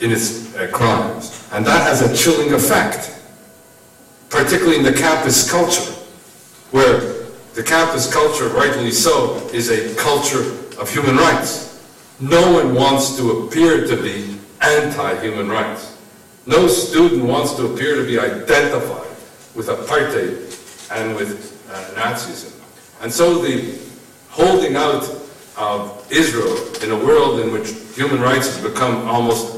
in its uh, crimes. And that has a chilling effect, particularly in the campus culture, where the campus culture, rightly so, is a culture of human rights. No one wants to appear to be anti-human rights. No student wants to appear to be identified with apartheid and with uh, Nazism. And so the holding out of Israel in a world in which human rights has become almost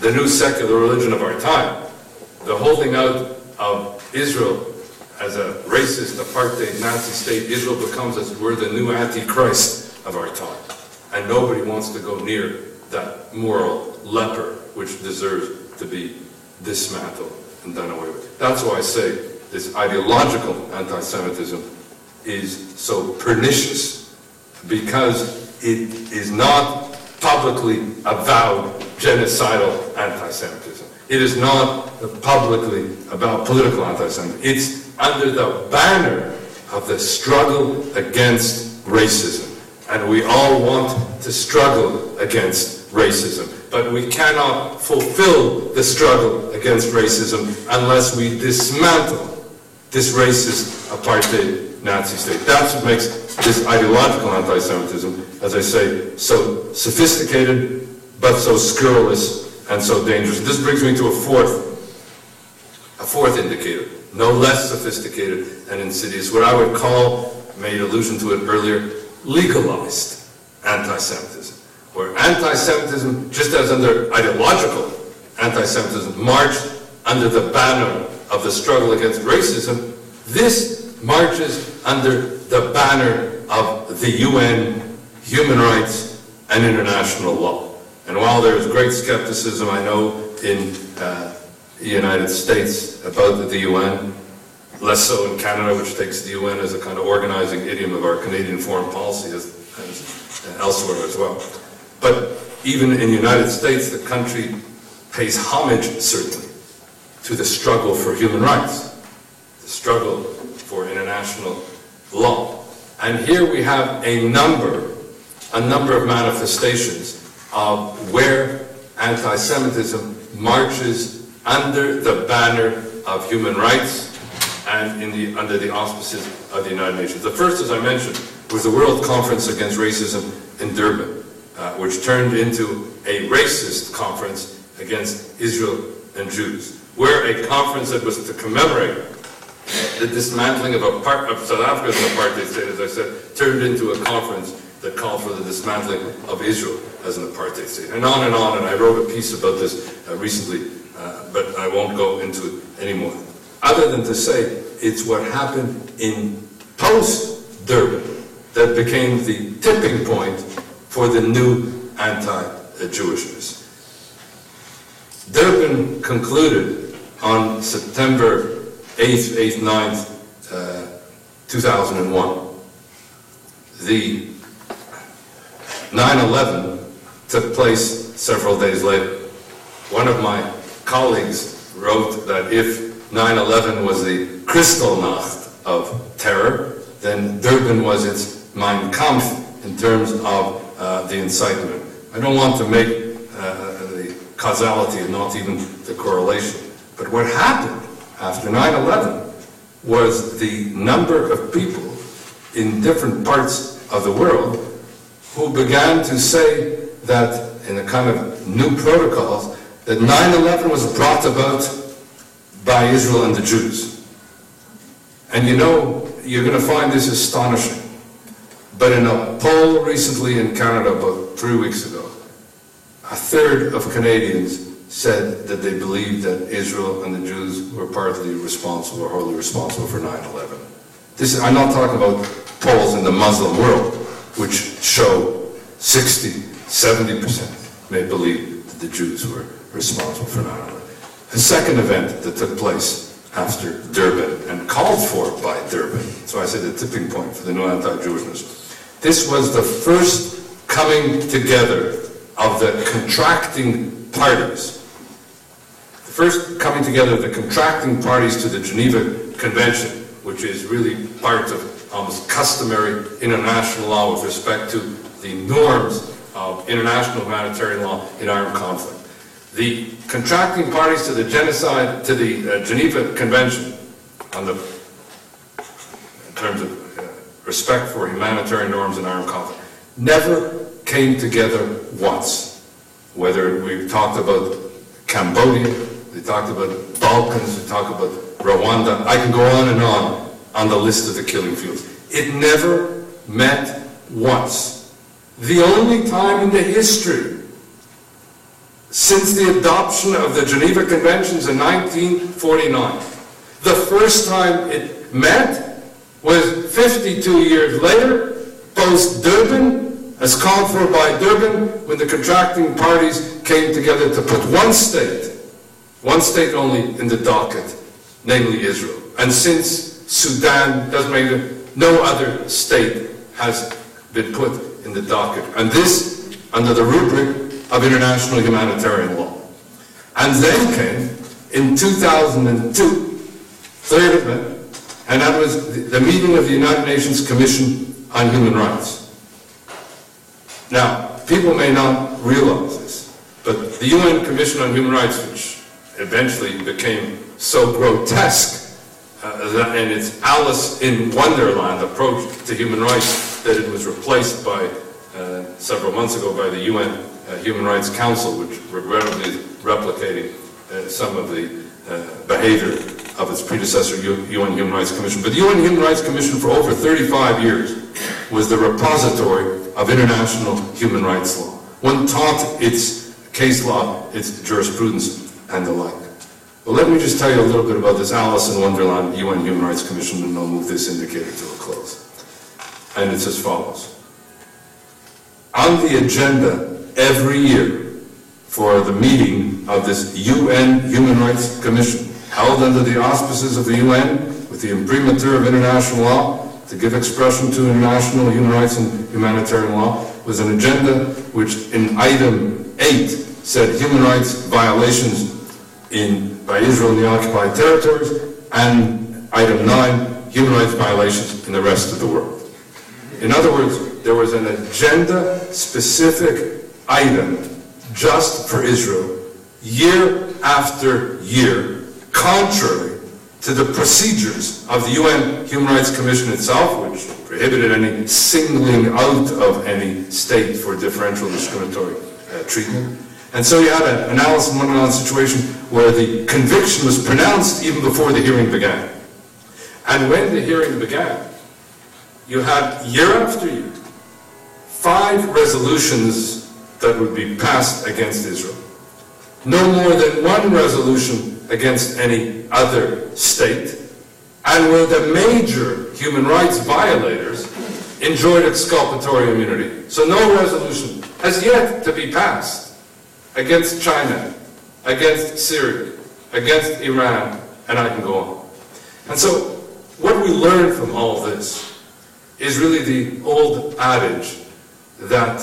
the new secular religion of our time, the holding out of Israel as a racist apartheid Nazi state, Israel becomes, as it were, the new antichrist of our time. And nobody wants to go near that moral leper which deserves to be dismantled and done away with. That's why I say this ideological anti-Semitism is so pernicious because it is not publicly avowed genocidal anti-Semitism. It is not publicly about political anti-Semitism. It's under the banner of the struggle against racism. And we all want to struggle against racism. But we cannot fulfill the struggle against racism unless we dismantle this racist apartheid Nazi state. That's what makes this ideological anti-Semitism, as I say, so sophisticated, but so scurrilous and so dangerous. This brings me to a fourth, a fourth indicator, no less sophisticated and insidious, what I would call, made allusion to it earlier, legalized anti-Semitism. Where anti-Semitism, just as under ideological anti-Semitism, marched under the banner of the struggle against racism, this marches under the banner of the UN, human rights, and international law. And while there is great skepticism, I know, in uh, the United States about the UN, less so in Canada, which takes the UN as a kind of organizing idiom of our Canadian foreign policy, as, as elsewhere as well. But even in the United States, the country pays homage, certainly, to the struggle for human rights, struggle for international law. And here we have a number, a number of manifestations of where anti-Semitism marches under the banner of human rights and in the, under the auspices of the United Nations. The first, as I mentioned, was the World Conference Against Racism in Durban, uh, which turned into a racist conference against Israel and Jews, where a conference that was to commemorate the dismantling of, apart- of South Africa's apartheid state, as I said, turned into a conference that called for the dismantling of Israel as an apartheid state. And on and on, and I wrote a piece about this uh, recently, uh, but I won't go into it anymore. Other than to say it's what happened in post-Durban that became the tipping point for the new anti-Jewishness. Durban concluded on September 8th, 8th, 9th, uh, 2001. The 9-11 took place several days later. One of my colleagues wrote that if 9-11 was the Kristallnacht of terror, then Durban was its Mein Kampf in terms of uh, the incitement. I don't want to make uh, the causality and not even the correlation. But what happened after 9-11 was the number of people in different parts of the world who began to say that in a kind of new protocols that 9-11 was brought about by Israel and the Jews. And you know, you're going to find this astonishing. But in a poll recently in Canada, about three weeks ago, a third of Canadians said that they believed that Israel and the Jews were partly responsible or wholly responsible for 9/11. This I'm not talking about polls in the Muslim world, which show 60, 70% may believe that the Jews were responsible for 9/11. The second event that took place after Durban and called for by Durban, so I said the tipping point for the new anti-Jewishness. This was the first coming together of the contracting parties first coming together the contracting parties to the Geneva Convention, which is really part of almost customary international law with respect to the norms of international humanitarian law in armed conflict. The contracting parties to the genocide, to the uh, Geneva Convention, on the, in terms of uh, respect for humanitarian norms in armed conflict, never came together once. Whether we've talked about Cambodia, they talked about Balkans, they talked about Rwanda. I can go on and on on the list of the killing fields. It never met once. The only time in the history since the adoption of the Geneva Conventions in 1949, the first time it met was 52 years later, post-Durban, as called for by Durban, when the contracting parties came together to put one state one state only in the docket, namely Israel. And since Sudan doesn't make it, no other state has been put in the docket. And this under the rubric of international humanitarian law. And then came, in 2002, third event, and that was the meeting of the United Nations Commission on Human Rights. Now, people may not realize this, but the UN Commission on Human Rights, which eventually became so grotesque uh, in its Alice in Wonderland approach to human rights that it was replaced by, uh, several months ago, by the UN uh, Human Rights Council, which regrettably is replicating uh, some of the uh, behavior of its predecessor, UN Human Rights Commission. But the UN Human Rights Commission for over 35 years was the repository of international human rights law. One taught its case law, its jurisprudence and the like. Well, let me just tell you a little bit about this Alice in Wonderland UN Human Rights Commission, and I'll move this indicator to a close. And it's as follows. On the agenda every year for the meeting of this UN Human Rights Commission, held under the auspices of the UN with the imprimatur of international law to give expression to international human rights and humanitarian law, was an agenda which in item 8 said human rights violations in, by Israel in the occupied territories, and item nine, human rights violations in the rest of the world. In other words, there was an agenda-specific item just for Israel, year after year, contrary to the procedures of the UN Human Rights Commission itself, which prohibited any singling out of any state for differential discriminatory uh, treatment, and so you had an Alice in Wonderland situation where the conviction was pronounced even before the hearing began. And when the hearing began, you had year after year five resolutions that would be passed against Israel. No more than one resolution against any other state, and where the major human rights violators enjoyed exculpatory immunity. So no resolution has yet to be passed against China, against Syria, against Iran, and I can go on. And so, what we learn from all this is really the old adage that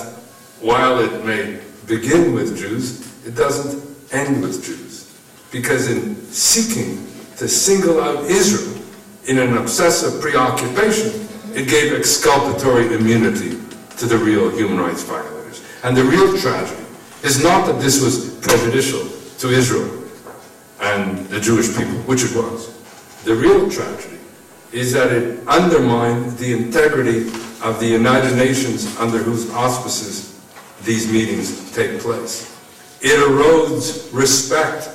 while it may begin with Jews, it doesn't end with Jews. Because in seeking to single out Israel in an obsessive preoccupation, it gave exculpatory immunity to the real human rights violators. And the real tragedy is not that this was prejudicial to Israel and the Jewish people, which it was. The real tragedy is that it undermined the integrity of the United Nations under whose auspices these meetings take place. It erodes respect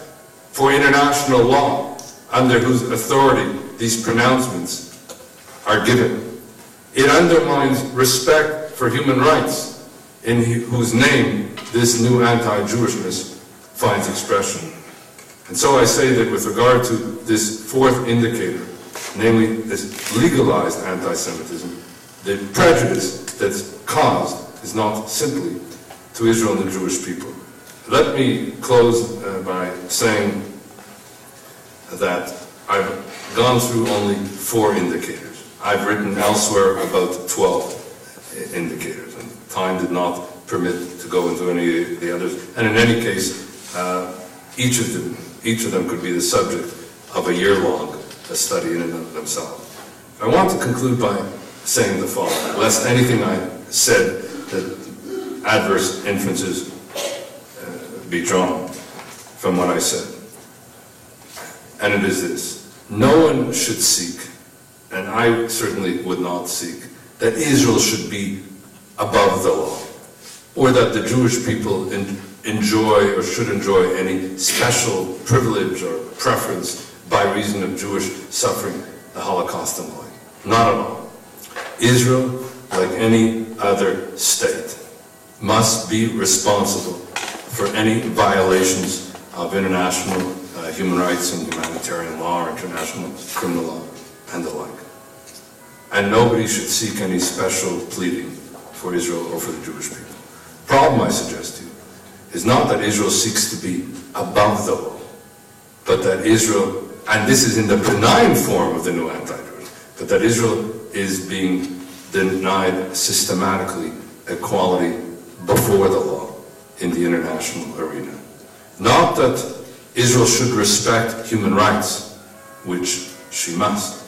for international law under whose authority these pronouncements are given. It undermines respect for human rights in whose name this new anti-Jewishness finds expression. And so I say that with regard to this fourth indicator, namely this legalized anti-Semitism, the prejudice that's caused is not simply to Israel and the Jewish people. Let me close uh, by saying that I've gone through only four indicators. I've written elsewhere about 12 indicators, and time did not permit to go into any of the others. And in any case, uh, each of them, each of them could be the subject of a year-long uh, study in and of themselves. I want to conclude by saying the following, lest anything I said that adverse inferences uh, be drawn from what I said. And it is this, no one should seek, and I certainly would not seek, that Israel should be above the law, or that the Jewish people en- enjoy or should enjoy any special privilege or preference by reason of Jewish suffering, the Holocaust and the like. Not at all. Israel, like any other state, must be responsible for any violations of international uh, human rights and humanitarian law international criminal law and the like. And nobody should seek any special pleading for Israel or for the Jewish people. Problem, I suggest to you, is not that Israel seeks to be above the law, but that Israel, and this is in the benign form of the new anti-Jewish, but that Israel is being denied systematically equality before the law in the international arena. Not that Israel should respect human rights, which she must,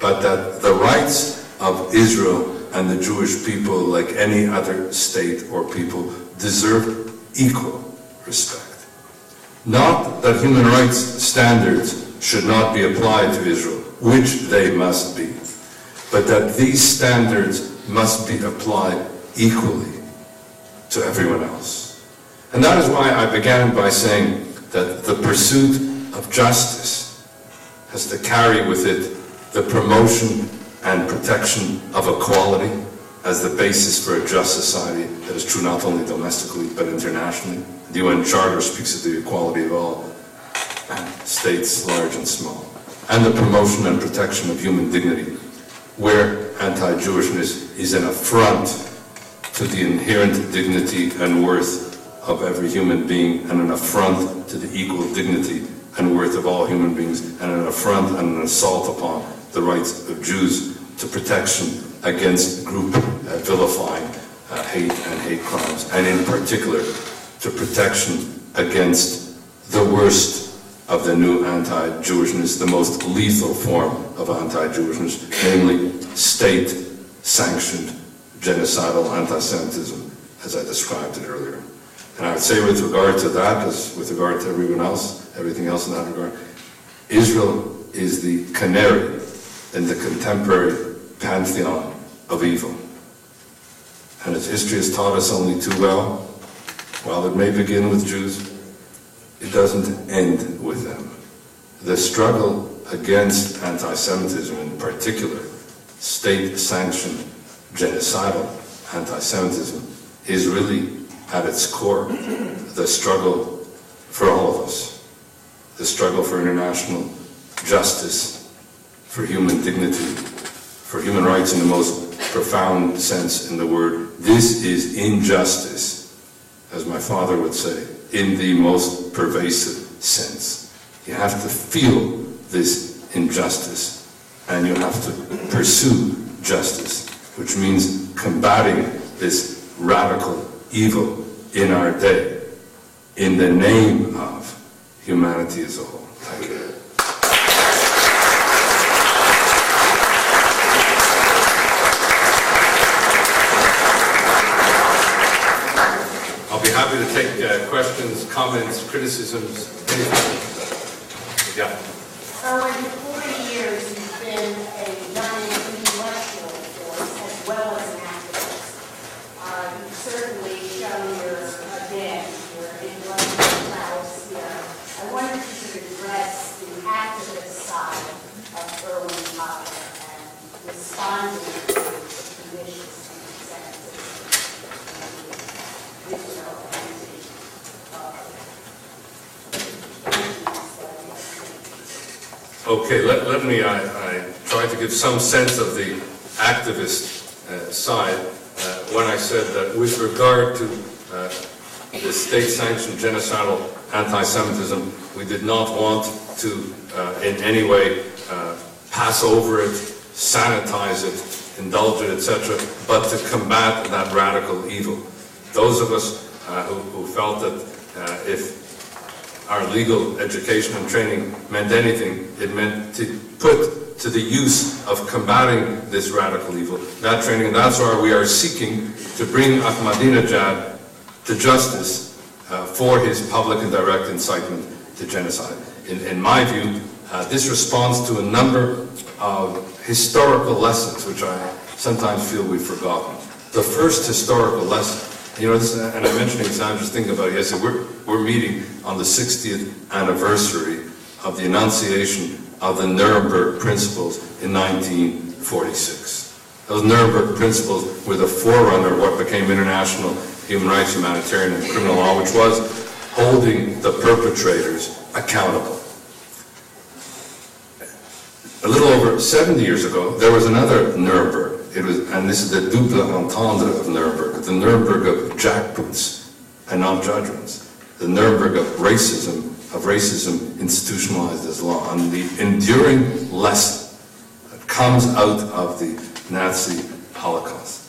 but that the rights of Israel and the Jewish people, like any other state or people, deserve equal respect. Not that human rights standards should not be applied to Israel, which they must be, but that these standards must be applied equally to everyone else. And that is why I began by saying that the pursuit of justice has to carry with it the promotion and protection of equality as the basis for a just society that is true not only domestically but internationally. The UN Charter speaks of the equality of all states, large and small, and the promotion and protection of human dignity, where anti-Jewishness is an affront to the inherent dignity and worth of every human being, and an affront to the equal dignity and worth of all human beings, and an affront and an assault upon the rights of Jews to protection against group uh, vilifying uh, hate and hate crimes, and in particular to protection against the worst of the new anti-Jewishness, the most lethal form of anti-Jewishness, namely state-sanctioned genocidal anti-Semitism, as I described it earlier. And I would say with regard to that, as with regard to everyone else, everything else in that regard, Israel is the canary in the contemporary pantheon of evil. And as history has taught us only too well, while it may begin with Jews, it doesn't end with them. The struggle against anti-Semitism, in particular, state-sanctioned genocidal anti-Semitism, is really at its core the struggle for all of us, the struggle for international justice, for human dignity, for human rights in the most profound sense in the word. This is injustice, as my father would say, in the most pervasive sense. You have to feel this injustice, and you have to pursue justice, which means combating this radical evil in our day in the name of humanity as a whole. Thank you. I'll be happy to take uh, questions, comments, criticisms, anything. Yeah.
So in 40 years, you've been a young intellectual force as well as an activist. Uh, You've certainly shown your uh, dad, your intellectual prowess here. I wonder if you could address the activist side of Irwin Cotler and responding to the conditions and
Okay, let, let me, I, I try to give some sense of the activist uh, side uh, when I said that with regard to uh, the state-sanctioned genocidal anti-Semitism, we did not want to uh, in any way uh, pass over it, sanitize it, indulge it, etc., but to combat that radical evil. Those of us uh, who, who felt that if our legal education and training meant anything, it meant to put to the use of combating this radical evil. That training, that's why we are seeking to bring Ahmadinejad to justice uh, for his public and direct incitement to genocide. In, in my view, uh, this responds to a number of historical lessons which I sometimes feel we've forgotten. The first historical lesson you know, this, and I mentioned because I'm just thinking about it. We're, we're meeting on the 60th anniversary of the enunciation of the Nuremberg Principles in 1946. Those Nuremberg Principles were the forerunner of what became international human rights, humanitarian, and criminal law, which was holding the perpetrators accountable. A little over 70 years ago, there was another Nuremberg it was, and this is the double entendre of Nuremberg, the Nuremberg of jackboots and not judgments, the Nuremberg of racism, of racism institutionalized as law, and the enduring lesson that comes out of the Nazi Holocaust.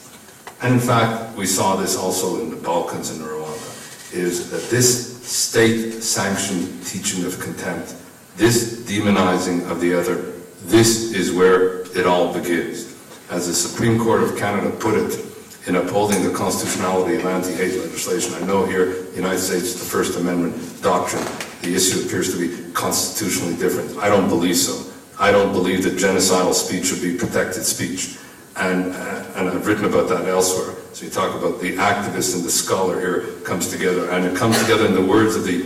And in fact, we saw this also in the Balkans and Rwanda, is that this state-sanctioned teaching of contempt, this demonizing of the other, this is where it all begins as the Supreme Court of Canada put it in upholding the constitutionality of anti-hate legislation. I know here, the United States, the First Amendment doctrine, the issue appears to be constitutionally different. I don't believe so. I don't believe that genocidal speech should be protected speech. And, uh, and I've written about that elsewhere. So you talk about the activist and the scholar here comes together, and it comes together in the words of the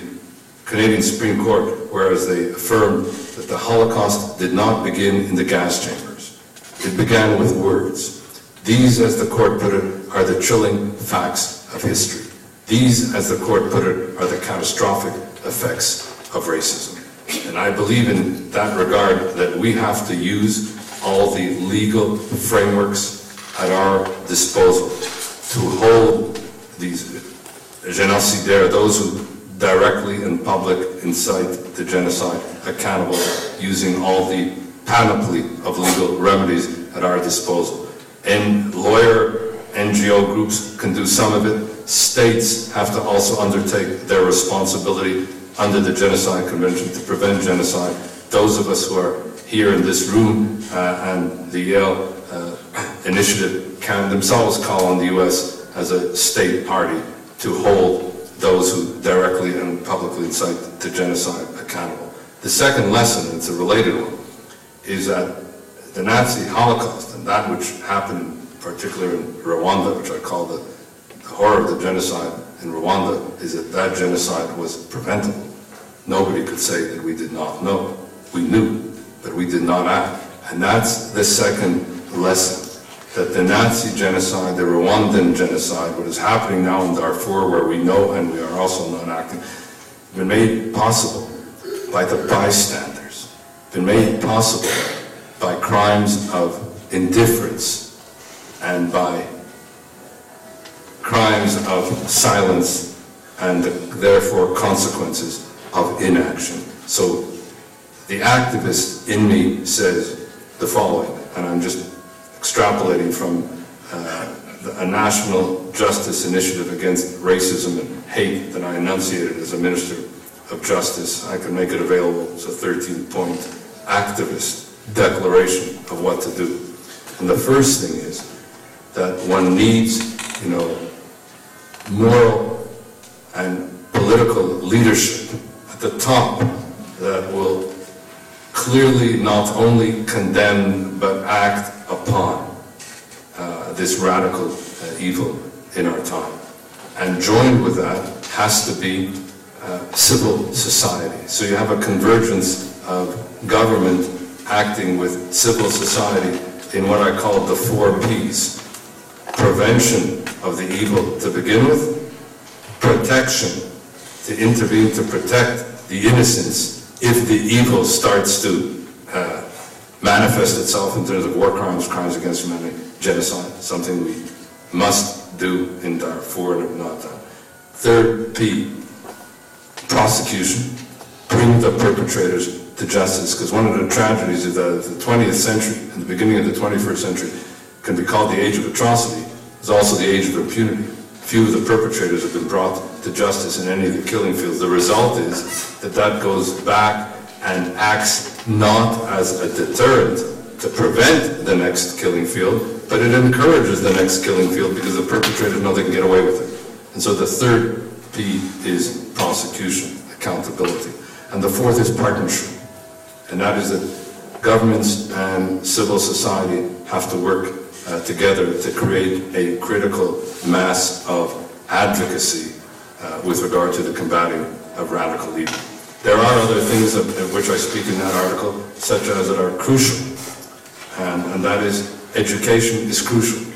Canadian Supreme Court, whereas they affirmed that the Holocaust did not begin in the gas chambers. It began with words. These, as the court put it, are the chilling facts of history. These, as the court put it, are the catastrophic effects of racism. And I believe in that regard that we have to use all the legal frameworks at our disposal to hold these genocidaires, those who directly in public incite the genocide, accountable using all the panoply of legal remedies at our disposal. And lawyer NGO groups can do some of it. States have to also undertake their responsibility under the Genocide Convention to prevent genocide. Those of us who are here in this room uh, and the Yale uh, initiative can themselves call on the U.S. as a state party to hold those who directly and publicly incite to genocide accountable. The second lesson, it's a related one, is that the Nazi Holocaust and that which happened, particularly in Rwanda, which I call the, the horror of the genocide in Rwanda, is that that genocide was preventable. Nobody could say that we did not know. We knew, but we did not act. And that's the second lesson, that the Nazi genocide, the Rwandan genocide, what is happening now in Darfur, where we know and we are also not acting, been made possible by the bystanders, been made possible by crimes of indifference and by crimes of silence and therefore consequences of inaction. So the activist in me says the following, and I'm just extrapolating from uh, a national justice initiative against racism and hate that I enunciated as a minister of justice. I can make it available. It's a 13-point activist declaration of what to do. And the first thing is that one needs, you know, moral and political leadership at the top that will clearly not only condemn but act upon uh, this radical uh, evil in our time. And joined with that has to be uh, civil society. So you have a convergence of government acting with civil society in what I call the four P's. Prevention of the evil to begin with, protection to intervene to protect the innocents if the evil starts to uh, manifest itself in terms of war crimes, crimes against humanity, genocide, something we must do in Darfur and not done. Third P, prosecution, bring the perpetrators to justice, because one of the tragedies of the, the 20th century and the beginning of the 21st century can be called the age of atrocity, is also the age of impunity. Few of the perpetrators have been brought to justice in any of the killing fields. The result is that that goes back and acts not as a deterrent to prevent the next killing field, but it encourages the next killing field because the perpetrators know they can get away with it. And so the third P is prosecution, accountability. And the fourth is partnership. And that is that governments and civil society have to work uh, together to create a critical mass of advocacy uh, with regard to the combating of radical evil. There are other things of, of which I speak in that article, such as that are crucial, and, and that is education is crucial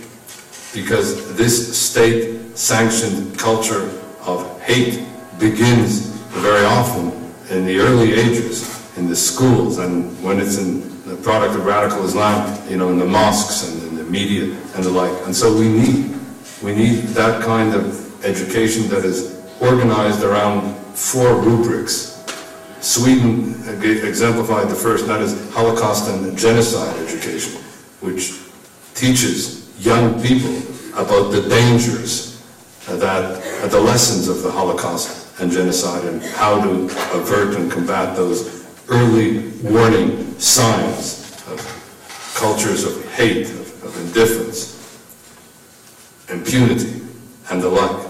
because this state-sanctioned culture of hate begins very often in the early ages in the schools and when it's in the product of radical Islam, you know, in the mosques and in the media and the like. And so we need, we need that kind of education that is organized around four rubrics. Sweden exemplified the first, that is Holocaust and genocide education, which teaches young people about the dangers that, the lessons of the Holocaust and genocide and how to avert and combat those early warning signs of cultures of hate, of, of indifference, impunity, and the like.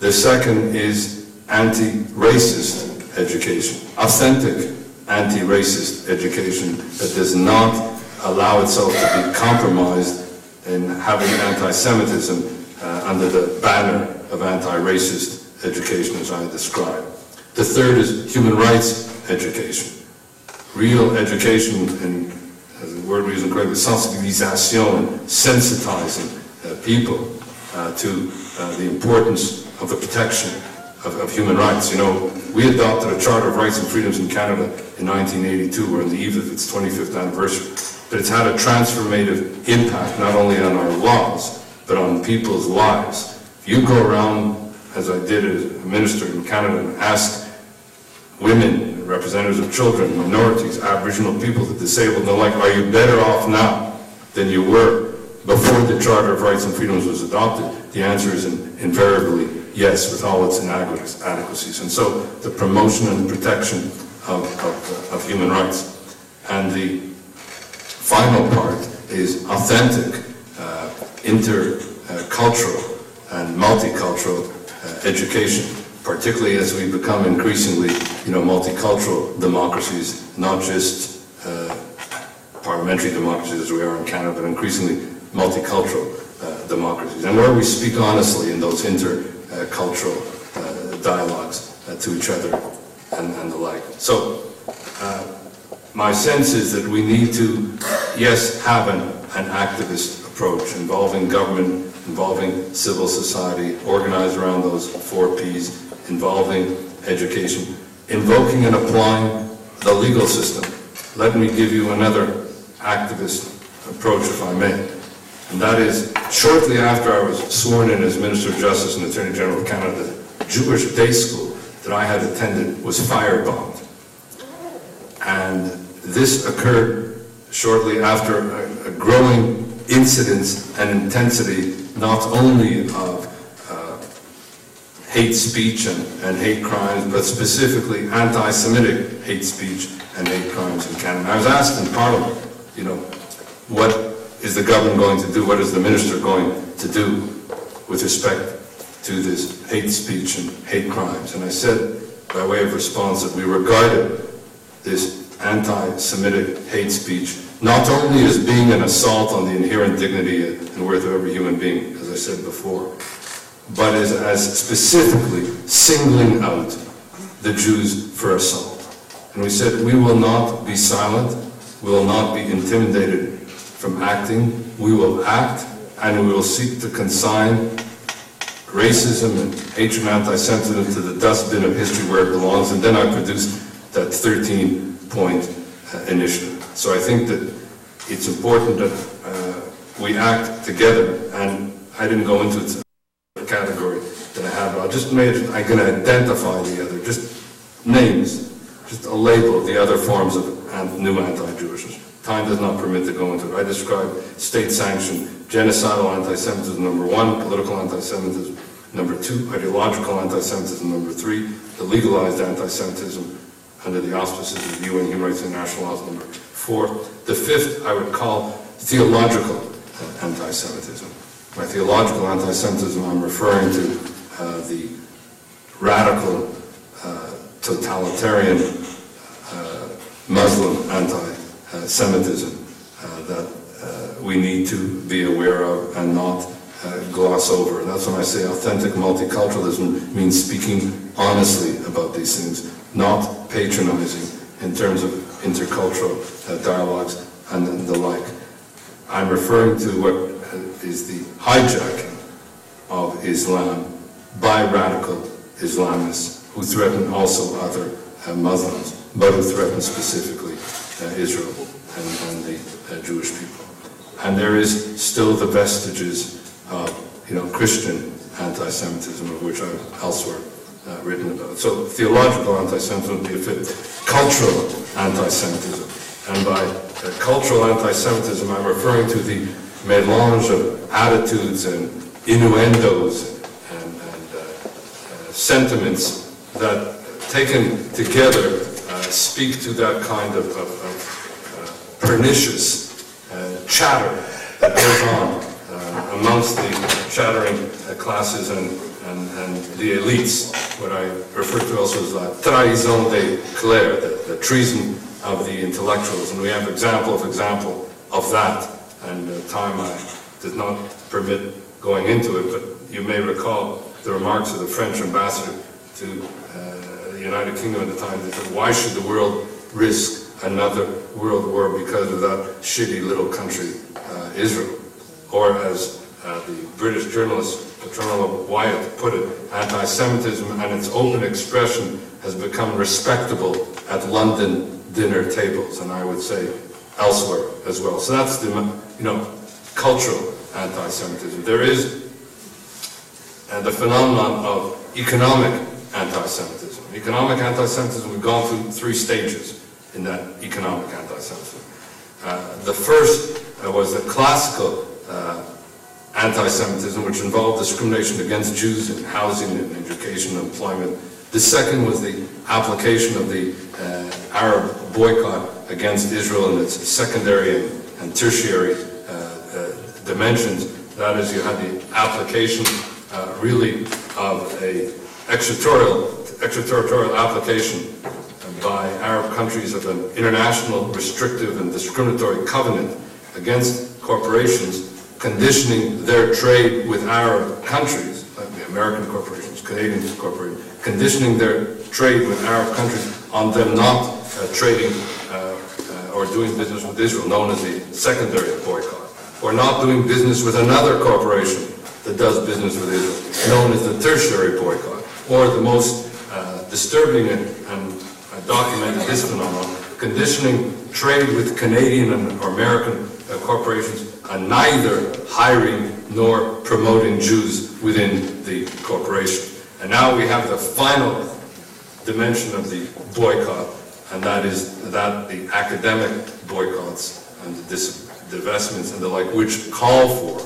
The second is anti-racist education, authentic anti-racist education that does not allow itself to be compromised in having anti-Semitism uh, under the banner of anti-racist education as I described. The third is human rights education. Real education, and as the word we use correctly, sensibilisation, sensitizing uh, people uh, to uh, the importance of the protection of, of, human rights. You know, we adopted a Charter of Rights and Freedoms in Canada in 1982. We're on the eve of its 25th anniversary. But it's had a transformative impact not only on our laws, but on people's lives. If you go around, as I did as a minister in Canada, and ask women, representatives of children, minorities, Aboriginal people, the disabled, and the like, are you better off now than you were before the Charter of Rights and Freedoms was adopted? The answer is invariably yes, with all its inadequacies. And so the promotion and protection of, of, of human rights. And the final part is authentic, uh, intercultural, and multicultural uh, education, particularly as we become increasingly, you know, multicultural democracies, not just uh, parliamentary democracies as we are in Canada, but increasingly multicultural uh, democracies. And where we speak honestly in those intercultural uh, dialogues uh, to each other and, and the like. So, uh, my sense is that we need to, yes, have an, an activist approach involving government, involving civil society, organized around those four Ps, involving education, invoking and applying the legal system. Let me give you another activist approach, if I may. And that is, shortly after I was sworn in as Minister of Justice and Attorney General of Canada, the Jewish day school that I had attended was firebombed. And this occurred shortly after a, a growing incidence and intensity not only of hate speech and, and, hate crimes, but specifically anti-Semitic hate speech and hate crimes in Canada. I was asked in Parliament, you know, what is the government going to do, what is the minister going to do with respect to this hate speech and hate crimes? And I said, by way of response, that we regarded this anti-Semitic hate speech not only as being an assault on the inherent dignity and worth of every human being, as I said before, but as, as specifically singling out the Jews for assault. And we said, we will not be silent, we will not be intimidated from acting, we will act, and we will seek to consign racism and hatred and anti-Semitism to the dustbin of history where it belongs. And then I produced that 13-point uh, initiative. So I think that it's important that uh, we act together, and I didn't go into it category that I have, I'll just make, it- I'm gonna identify the other, just names, just a label of the other forms of new anti-Jewishness. Time does not permit to go into it. I describe state-sanctioned genocidal anti-Semitism, number one, political anti-Semitism, number two, ideological anti-Semitism, number three, the legalized anti-Semitism under the auspices of the UN Human Rights International laws, number four. The fifth, I would call theological anti-Semitism. By theological anti-Semitism, I'm referring to uh, the radical, uh, totalitarian uh, Muslim anti-Semitism uh, that uh, we need to be aware of and not uh, gloss over. That's when I say authentic multiculturalism means speaking honestly about these things, not patronizing in terms of intercultural dialogues and the like. I'm referring to what is the hijacking of Islam by radical Islamists who threaten also other uh, Muslims, but who threaten specifically uh, Israel and, and the uh, Jewish people. And there is still the vestiges of, you know, Christian anti-Semitism, of which I've elsewhere uh, written about. So theological anti-Semitism would be a fit. Cultural anti-Semitism. And by uh, cultural anti-Semitism, I'm referring to the melange of attitudes and innuendos and, and uh, uh, sentiments that, taken together, uh, speak to that kind of, of, of uh, pernicious uh, chatter that goes on amongst the chattering classes and, and, and the elites, what I refer to also as la trahison des clercs, the, the treason of the intellectuals. And we have example of example of that, and uh, time I did not permit going into it, but you may recall the remarks of the French ambassador to uh, the United Kingdom at the time, that said, why should the world risk another world war because of that shitty little country, uh, Israel? Or as uh, the British journalist Petronella Wyatt put it, anti-Semitism and its open expression has become respectable at London dinner tables, and I would say elsewhere as well. So that's the, you know, cultural anti-Semitism. There is uh, the phenomenon of economic anti-Semitism. Economic anti-Semitism, we've gone through three stages in that economic anti-Semitism. Uh, the first uh, was the classical uh, anti-Semitism, which involved discrimination against Jews in housing and education and employment. The second was the application of the uh, Arab boycott against Israel in its secondary and, and tertiary dimensions. That is, you had the application uh, really of a extraterritorial, extraterritorial application by Arab countries of an international restrictive and discriminatory covenant against corporations conditioning their trade with Arab countries, like the American corporations, Canadian corporations, conditioning their trade with Arab countries on them not uh, trading uh, uh, or doing business with Israel, known as the secondary boycott, or not doing business with another corporation that does business with Israel, known as the tertiary boycott, or the most uh, disturbing and, and uh, documented this phenomenon, conditioning trade with Canadian and or American uh, corporations and neither hiring nor promoting Jews within the corporation. And now we have the final dimension of the boycott, and that is that the academic boycotts and the dis- divestments and the like, which call for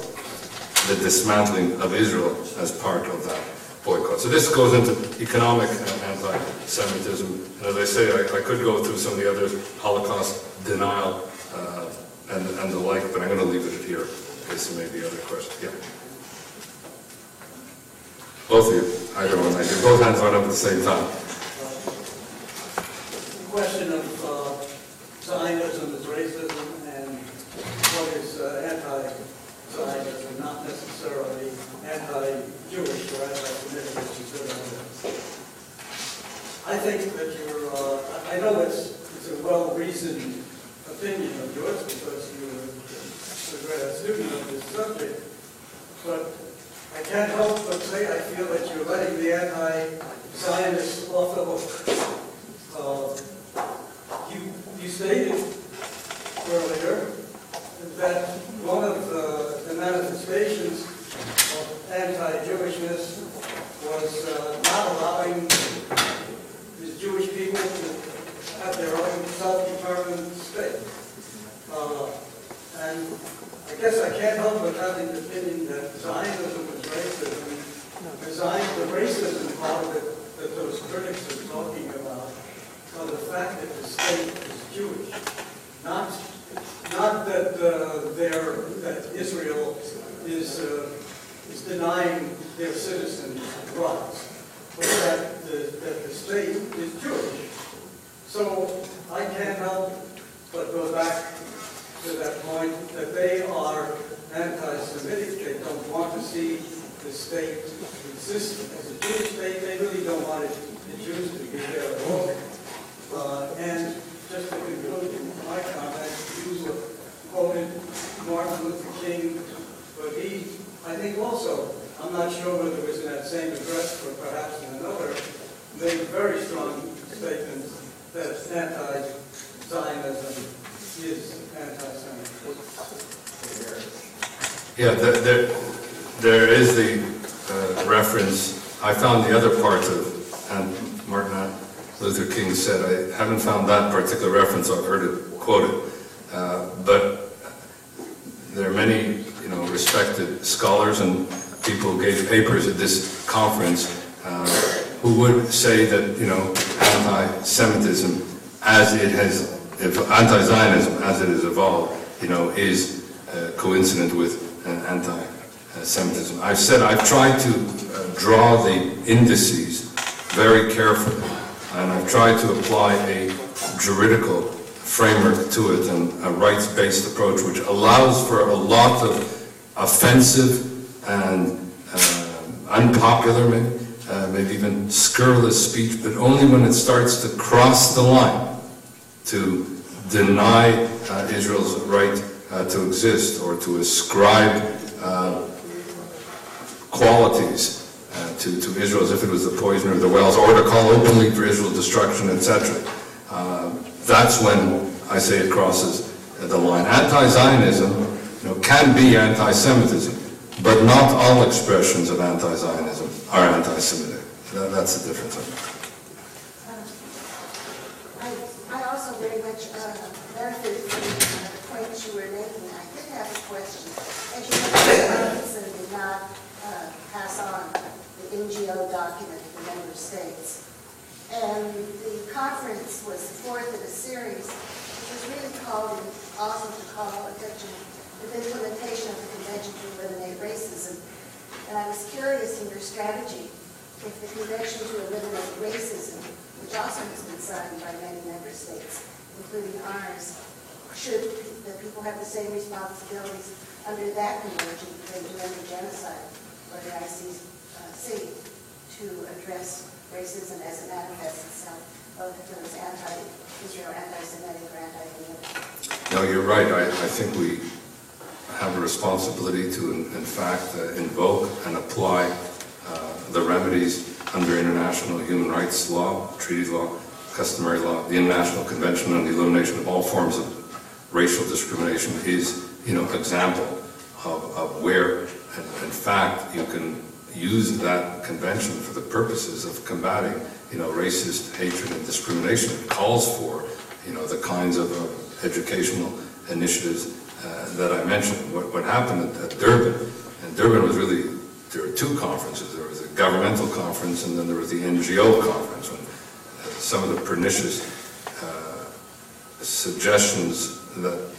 the dismantling of Israel as part of that boycott. So this goes into economic anti-Semitism. And as I say, I, I could go through some of the others, Holocaust denial, uh, and, and the like, but I'm going to leave it here in case there may be other questions. Yeah. Both of you, either one. I do. Both hands went up at the same time.
Question of uh, Zionism is racism what is uh, anti-Zionism, not necessarily anti-Jewish or anti-Semitic, as you. I think that you're, uh, I I know it's, it's a well-reasoned opinion of yours because you're a great student of this subject, but I can't help but say I feel that you're letting the anti-Zionists off the hook. Uh, You, you stated earlier that one of the- the manifestations of anti-Jewishness was uh, not allowing the Jewish people to have their own self-determined state. Uh, And I guess I can't help but having the feeling that Zionism was racism. The Zion, the racism part of it that those critics are talking about, are the fact that the state is Jewish. Not, not that uh, that Israel is, uh, is denying their citizens rights, but that the, that the state is Jewish. So I can't help but go back to that point, that they are anti-Semitic, they don't want to see the state exist as a Jewish state, they really don't want it, the Jews to be there at all. Uh, And just to conclude my comments, you quoted Martin Luther King, but he, I think also, I'm not sure whether it was in that same address or perhaps in another, made very strong statements that anti-Zionism is anti-Semitic.
Yeah, there, there, there is the uh, reference, I found the other part of, and Martin Luther King said, I haven't found that particular reference, I've heard it quoted. Uh, But there are many, you know, respected scholars and people who gave papers at this conference uh, who would say that, you know, anti-Semitism as it has, anti-Zionism as it has evolved, you know, is uh, coincident with uh, anti-Semitism. I've said, I've tried to uh, draw the indices very carefully, and I've tried to apply a juridical framework to it and a rights-based approach which allows for a lot of offensive and uh, unpopular, maybe, uh, maybe even scurrilous speech, but only when it starts to cross the line to deny uh, Israel's right uh, to exist or to ascribe uh, qualities uh, to, to Israel as if it was the poisoner of the wells, or to call openly for Israel's destruction, etc. Uh, that's when I say it crosses the line. Anti-Zionism you know, can be anti-Semitism, but not all expressions of anti-Zionism are anti-Semitic. That, that's the difference.
I I also very much uh, from the points you were making. I did have a question. Robinson did not uh, pass on the NGO document to the member states. And the conference was the fourth in a series, which was really called, in- also to call attention to the implementation of the Convention to Eliminate Racism. And I was curious in your strategy, if the Convention to Eliminate Racism, which also has been signed by many member states, including ours, should the people have the same responsibilities under that convention that they do under genocide or the ICC to address racism as it manifests itself, both if it was anti-Israel, anti-Semitic, or anti-American.
No, you're right. I, I think we have a responsibility to, in, in fact, uh, invoke and apply uh, the remedies under international human rights law, treaty law, customary law. The International Convention on the Elimination of All Forms of Racial Discrimination is, you know, example of, of where, in, in fact, you can use that convention for the purposes of combating, you know, racist hatred and discrimination. It calls for, you know, the kinds of uh, educational initiatives uh, that I mentioned. What, what happened at, at Durban, and Durban was really, there were two conferences. There was a governmental conference and then there was the NGO conference. When uh, some of the pernicious uh, suggestions that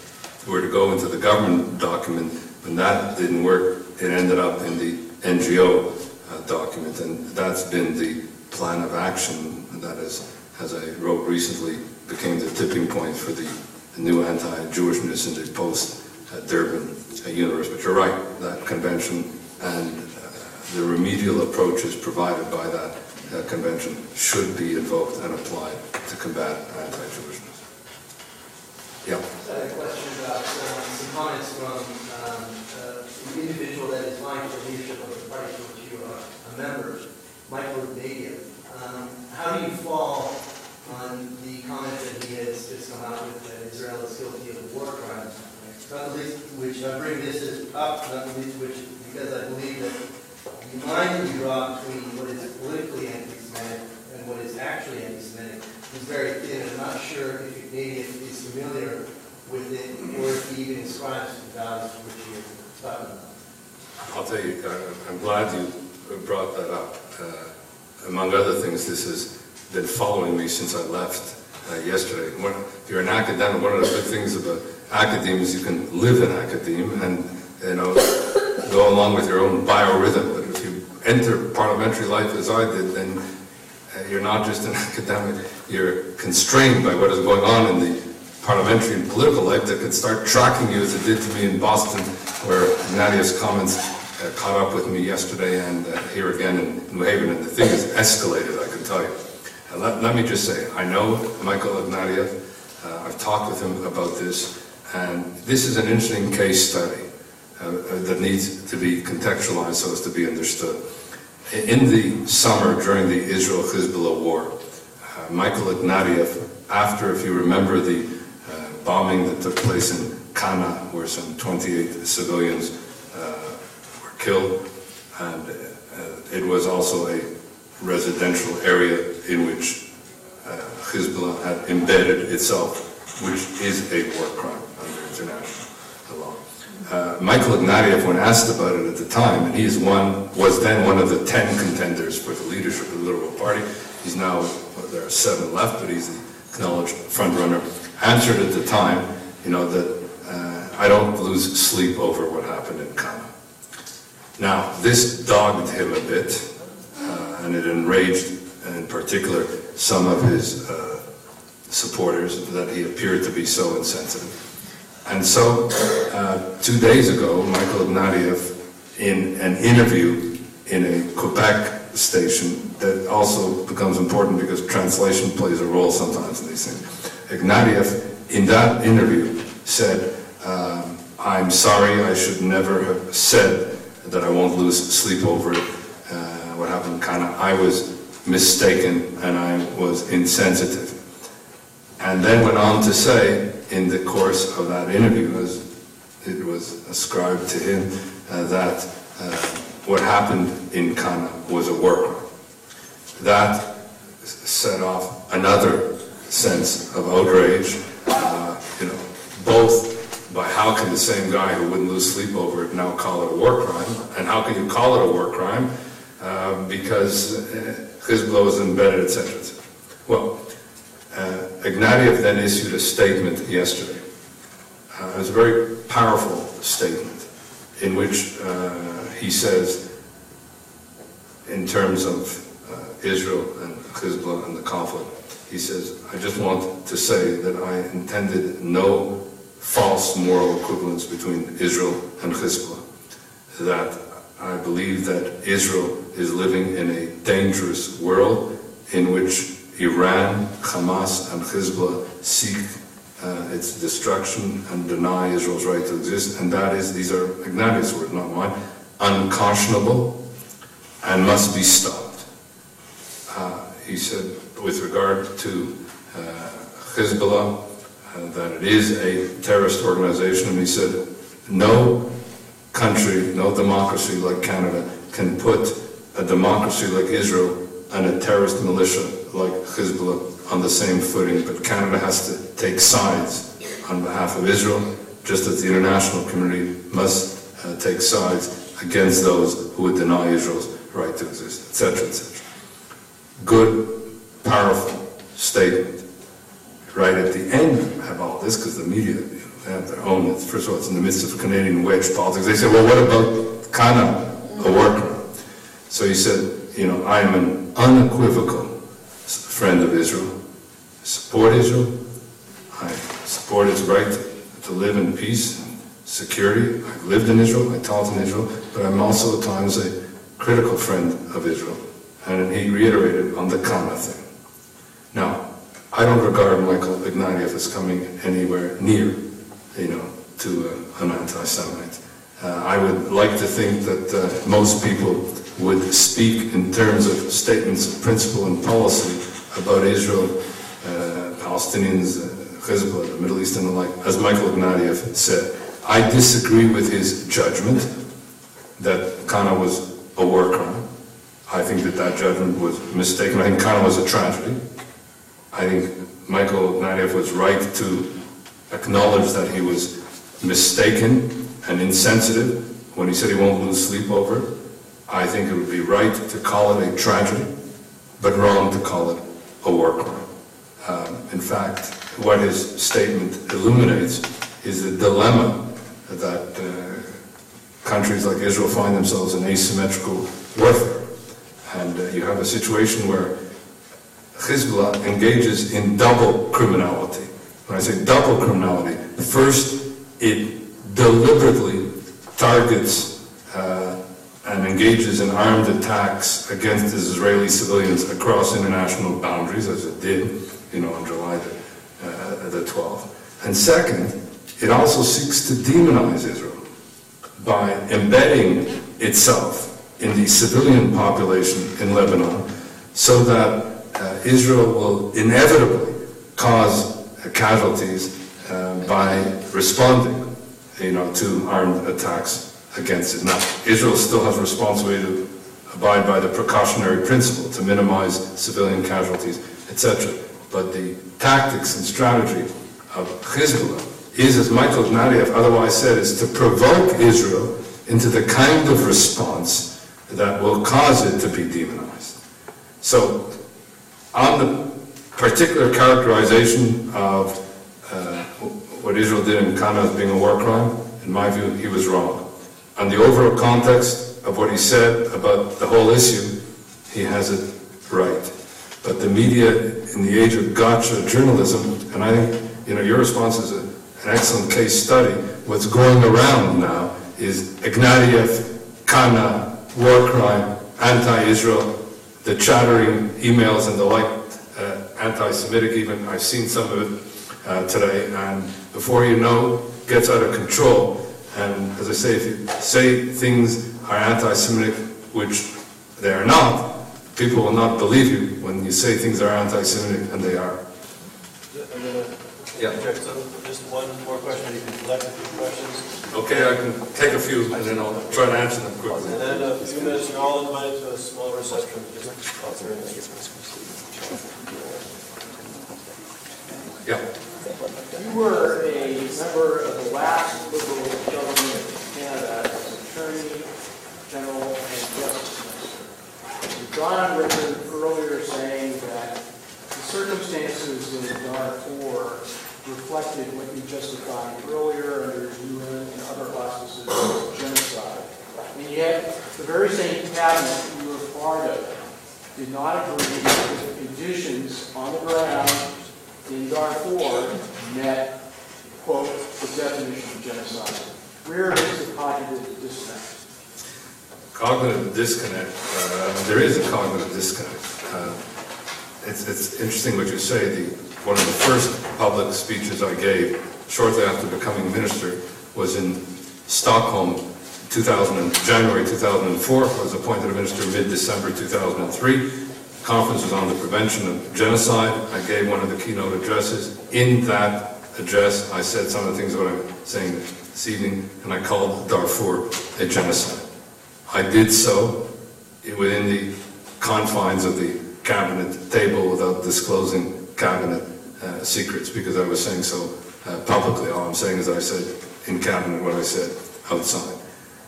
were to go into the government document, when that didn't work, it ended up in the NGO uh, document, and that's been the plan of action that is, as I wrote recently, became the tipping point for the, the new anti-Jewishness in the post-Durban uh, universe. But you're right, that convention and uh, the remedial approaches provided by that uh, convention should be invoked and applied to combat anti-Jewishness. Yeah.
I had a question about um, some comments from um, uh, the individual that is vying for leadership of the party to which you are a member, Michael Ignatieff. Um, How do you fall on the comment that he has just come out with that Israel is guilty of war crime not least which I bring this is up, not least which, because I believe that the line you draw between what is politically anti-Semitic and what is actually anti-Semitic is very thin. I'm not sure if a Canadian is familiar with it or if he even ascribes to the values which he is about.
I'll tell you, uh, I'm glad you brought that up. Uh, Among other things, this has been following me since I left uh, yesterday. If you're an academic, one of the good things about academia is you can live in academia and, you know, go along with your own biorhythm. But if you enter parliamentary life as I did, then uh, you're not just an academic, you're constrained by what is going on in the parliamentary and political life that could start tracking you as it did to me in Boston, where Ignatieff's comments uh, caught up with me yesterday and uh, here again in New Haven, and the thing has escalated, I can tell you. Uh, let, let me just say, I know Michael Ignatieff, uh, I've talked with him about this, and this is an interesting case study uh, uh, that needs to be contextualized so as to be understood. In the summer during the Israel-Hezbollah war, uh, Michael Ignatieff, after, if you remember, the bombing that took place in Kana, where some 28 civilians uh, were killed, and uh, it was also a residential area in which uh, Hezbollah had embedded itself, which is a war crime under international law. Uh, Michael Ignatieff, when asked about it at the time, and he is one, was then one of the ten contenders for the leadership of the Liberal Party. He's now, well, there are seven left, but he's the acknowledged frontrunner. Answered at the time, you know, that uh, I don't lose sleep over what happened in Kana. Now, this dogged him a bit, uh, and it enraged, in particular, some of his uh, supporters that he appeared to be so insensitive. And so, uh, two days ago, Michael Ignatieff, in an interview in a Quebec station that also becomes important because translation plays a role sometimes in these things, Ignatieff, in that interview, said, um, I'm sorry, I should never have said that I won't lose sleep over it. Uh, what happened, kind of, I was mistaken and I was insensitive. And then went on to say, in the course of that interview, as it was ascribed to him, uh, that uh, what happened in Kana was a work. That set off another sense of outrage, uh, you know, both by how can the same guy who wouldn't lose sleep over it now call it a war crime, and how can you call it a war crime uh, because uh, Hezbollah was embedded, etc. etc. Well, uh, Ignatieff then issued a statement yesterday. Uh, it was a very powerful statement in which uh, he says, in terms of uh, Israel and Hezbollah and the conflict, he says, I just want to say that I intended no false moral equivalence between Israel and Hezbollah. That I believe that Israel is living in a dangerous world in which Iran, Hamas, and Hezbollah seek uh, its destruction and deny Israel's right to exist. And that is, these are Ignatieff's words, not mine, unconscionable and must be stopped. Uh, he said, with regard to uh, Hezbollah, uh, that it is a terrorist organization, and he said, no country, no democracy like Canada can put a democracy like Israel and a terrorist militia like Hezbollah on the same footing, but Canada has to take sides on behalf of Israel, just as the international community must uh, take sides against those who would deny Israel's right to exist, etc., etc. Good, powerful statement. Right at the end of all this, because the media you know, have their own, first of all, it's in the midst of Canadian wedge politics. They say, well, what about Kana, a worker? So he said, you know, I am an unequivocal friend of Israel. I support Israel. I support its right to live in peace and security. I've lived in Israel. I taught in Israel. But I'm also at times a critical friend of Israel. And he reiterated on the Kana thing. Now, I don't regard Michael Ignatieff as coming anywhere near, you know, to uh, an anti-Semite. Uh, I would like to think that uh, most people would speak in terms of statements of principle and policy about Israel, uh, Palestinians, uh, Hezbollah, the Middle East and the like, as Michael Ignatieff said. I disagree with his judgment that Kana was a war crime. I think that that judgment was mistaken. I think Kana was a tragedy. I think Michael Ignatieff was right to acknowledge that he was mistaken and insensitive when he said he won't lose sleep over it. I think it would be right to call it a tragedy, but wrong to call it a war crime. Um, in fact, what his statement illuminates is the dilemma that uh, countries like Israel find themselves in asymmetrical warfare. And uh, you have a situation where Hezbollah engages in double criminality. When I say double criminality, first, it deliberately targets uh, and engages in armed attacks against Israeli civilians across international boundaries, as it did, you know, on July the, uh, the 12th. And second, it also seeks to demonize Israel by embedding itself in the civilian population in Lebanon so that uh, Israel will inevitably cause casualties uh, by responding, you know, to armed attacks against it. Now, Israel still has responsibility to abide by the precautionary principle to minimize civilian casualties, etc. But the tactics and strategy of Hezbollah is, as Michael Ignatieff otherwise said, is to provoke Israel into the kind of response that will cause it to be demonized. So, on the particular characterization of uh, what Israel did in Kana as being a war crime, in my view, he was wrong. On the overall context of what he said about the whole issue, he has it right. But the media, in the age of gotcha journalism, and I think, you know, your response is a, an excellent case study. What's going around now is Ignatieff, Kana, war crime, anti-Israel, the chattering emails and the like, uh, anti-Semitic even. I've seen some of it uh, today, and before you know, gets out of control. And as I say, if you say things are anti-Semitic, which they are not, people will not believe you when you say things are anti-Semitic, and they are.
Yeah.
interject some- just one more question, you can collect a few questions.
Okay, I can take a few and then I'll try to answer them quickly.
And then uh, a few minutes, you're all invited to a small reception, just outside.
Yeah.
You were a member of the last Liberal government of Canada as Attorney General and Justice Minister. You've gone on record earlier saying that the circumstances in Darfur reflected what you justified earlier under UN and other auspices of genocide. And yet, the very same cabinet you were part of did not agree that the conditions on the ground in Darfur met, quote, the definition of genocide. Where is the cognitive disconnect?
Cognitive disconnect, uh, there is a cognitive disconnect. Uh, It's, it's interesting what you say. The, one of the first public speeches I gave shortly after becoming minister was in Stockholm, 2000, January 2004. I was appointed a minister mid-December 2003. Conference was on the prevention of genocide. I gave one of the keynote addresses. In that address, I said some of the things that I'm saying this evening, and I called Darfur a genocide. I did so within the confines of the cabinet table without disclosing cabinet uh, secrets because I was saying so uh, publicly. All I'm saying is I said in cabinet what I said outside.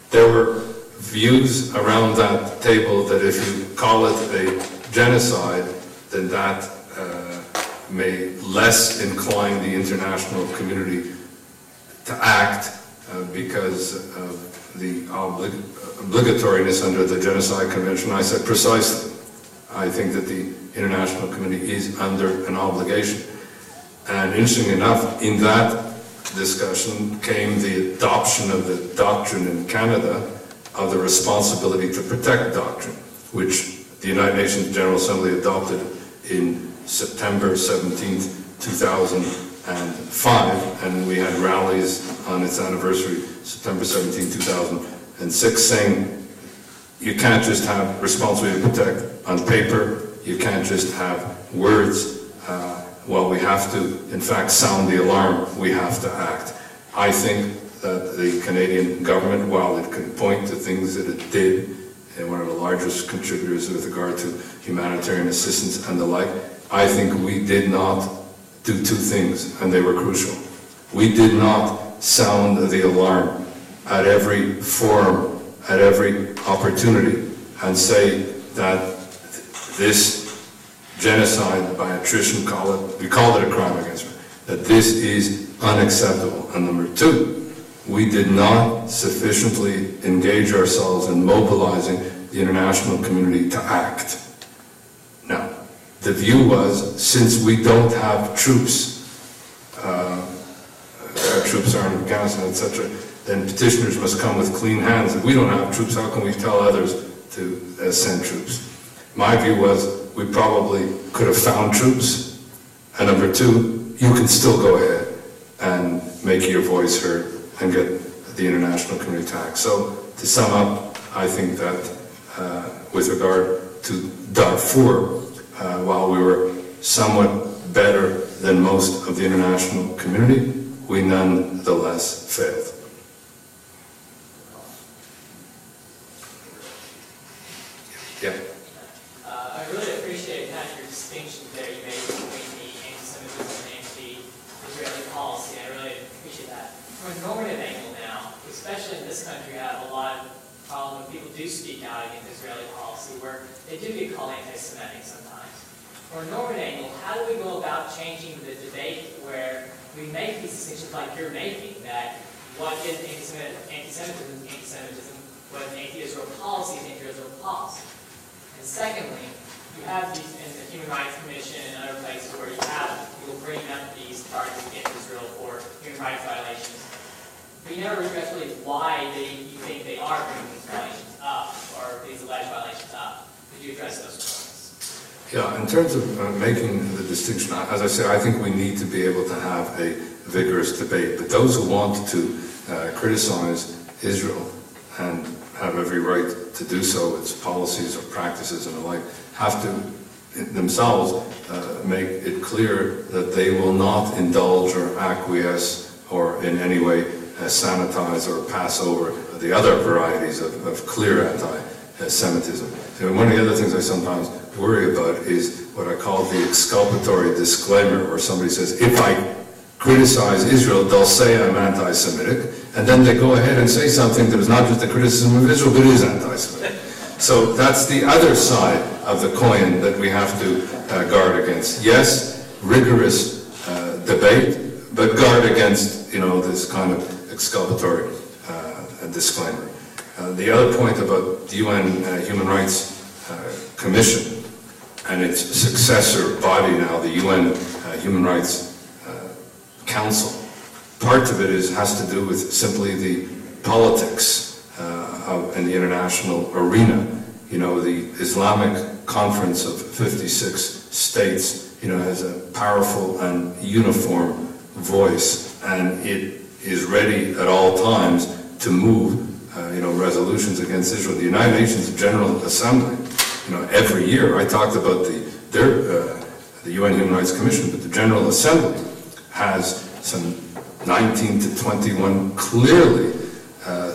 There were views around that table that if you call it a genocide, then that uh, may less incline the international community to act uh, because of the oblig- obligatoriness under the Genocide Convention. I said precisely. I think that the international community is under an obligation. And interestingly enough, in that discussion came the adoption of the doctrine in Canada of the responsibility to protect doctrine, which the United Nations General Assembly adopted in September 17, 2005, and we had rallies on its anniversary, September 17, 2006, saying you can't just have responsibility to protect on paper, you can't just have words. Uh, well, we have to, in fact, sound the alarm, we have to act. I think
that the Canadian government, while it can point to things that it did, and one of the largest contributors with regard to humanitarian assistance and the like, I think we did not do two things, and they were crucial. We did not sound the alarm at every forum, at every opportunity, and say that this genocide by attrition, call it, we called it a crime against man, that this is unacceptable. And number two, we did not sufficiently engage ourselves in mobilizing the international community to act. Now, the view was, since we don't have troops, uh, our troops are in Afghanistan, etc., then petitioners must come with clean hands. If we don't have troops, how can we tell others to uh, send troops? My view was, we probably could have found troops. And number two, you can still go ahead and make your voice heard and get the international community to act. So to sum up, I think that uh, with regard to Darfur, uh, while we were somewhat better than most of the international community, we nonetheless failed. Yeah.
Uh, I really appreciate kind of your distinction there you made between the anti-Semitism and anti-Israeli policy. I really appreciate that. From a normative angle now, especially in this country, we have a lot of problem when people do speak out against Israeli policy, where they do get called anti-Semitic sometimes. From Norman angle, how do we go about changing the debate where we make these distinctions like you're making, that what is anti-Semitism, anti-Semitism, what is anti-Israel policy is anti-Israel policy. And secondly, you have these in the Human Rights Commission and other places where you have people bringing up these charges against Israel for human rights violations. But you never address really why they, you think they are bringing these violations up, or these alleged violations up. Could you address those?
Yeah, in terms of uh, making the distinction, as I say, I think we need to be able to have a vigorous debate. But those who want to uh, criticize Israel and have every right to do so, its policies or practices and the like, have to themselves uh, make it clear that they will not indulge or acquiesce or in any way uh, sanitize or pass over the other varieties of, of clear anti-Semitism. So one of the other things I sometimes worry about is what I call the exculpatory disclaimer, where somebody says, if I criticize Israel, they'll say I'm anti-Semitic, and then they go ahead and say something that is not just a criticism of Israel, but is anti-Semitic. So that's the other side of the coin that we have to uh, guard against. Yes, rigorous uh, debate, but guard against, you know, this kind of exculpatory uh, disclaimer. Uh, the other point about the UN uh, Human Rights uh, Commission and its successor body now, the UN Human Rights Council, part of it is, has to do with simply the politics uh, of, in the international arena. You know, the Islamic Conference of 56 states, you know, has a powerful and uniform voice, and it is ready at all times to move, uh, you know, resolutions against Israel. The United Nations General Assembly, you know, every year, I talked about the, their, uh, the UN Human Rights Commission, but the General Assembly has some 19 to 21 clearly uh,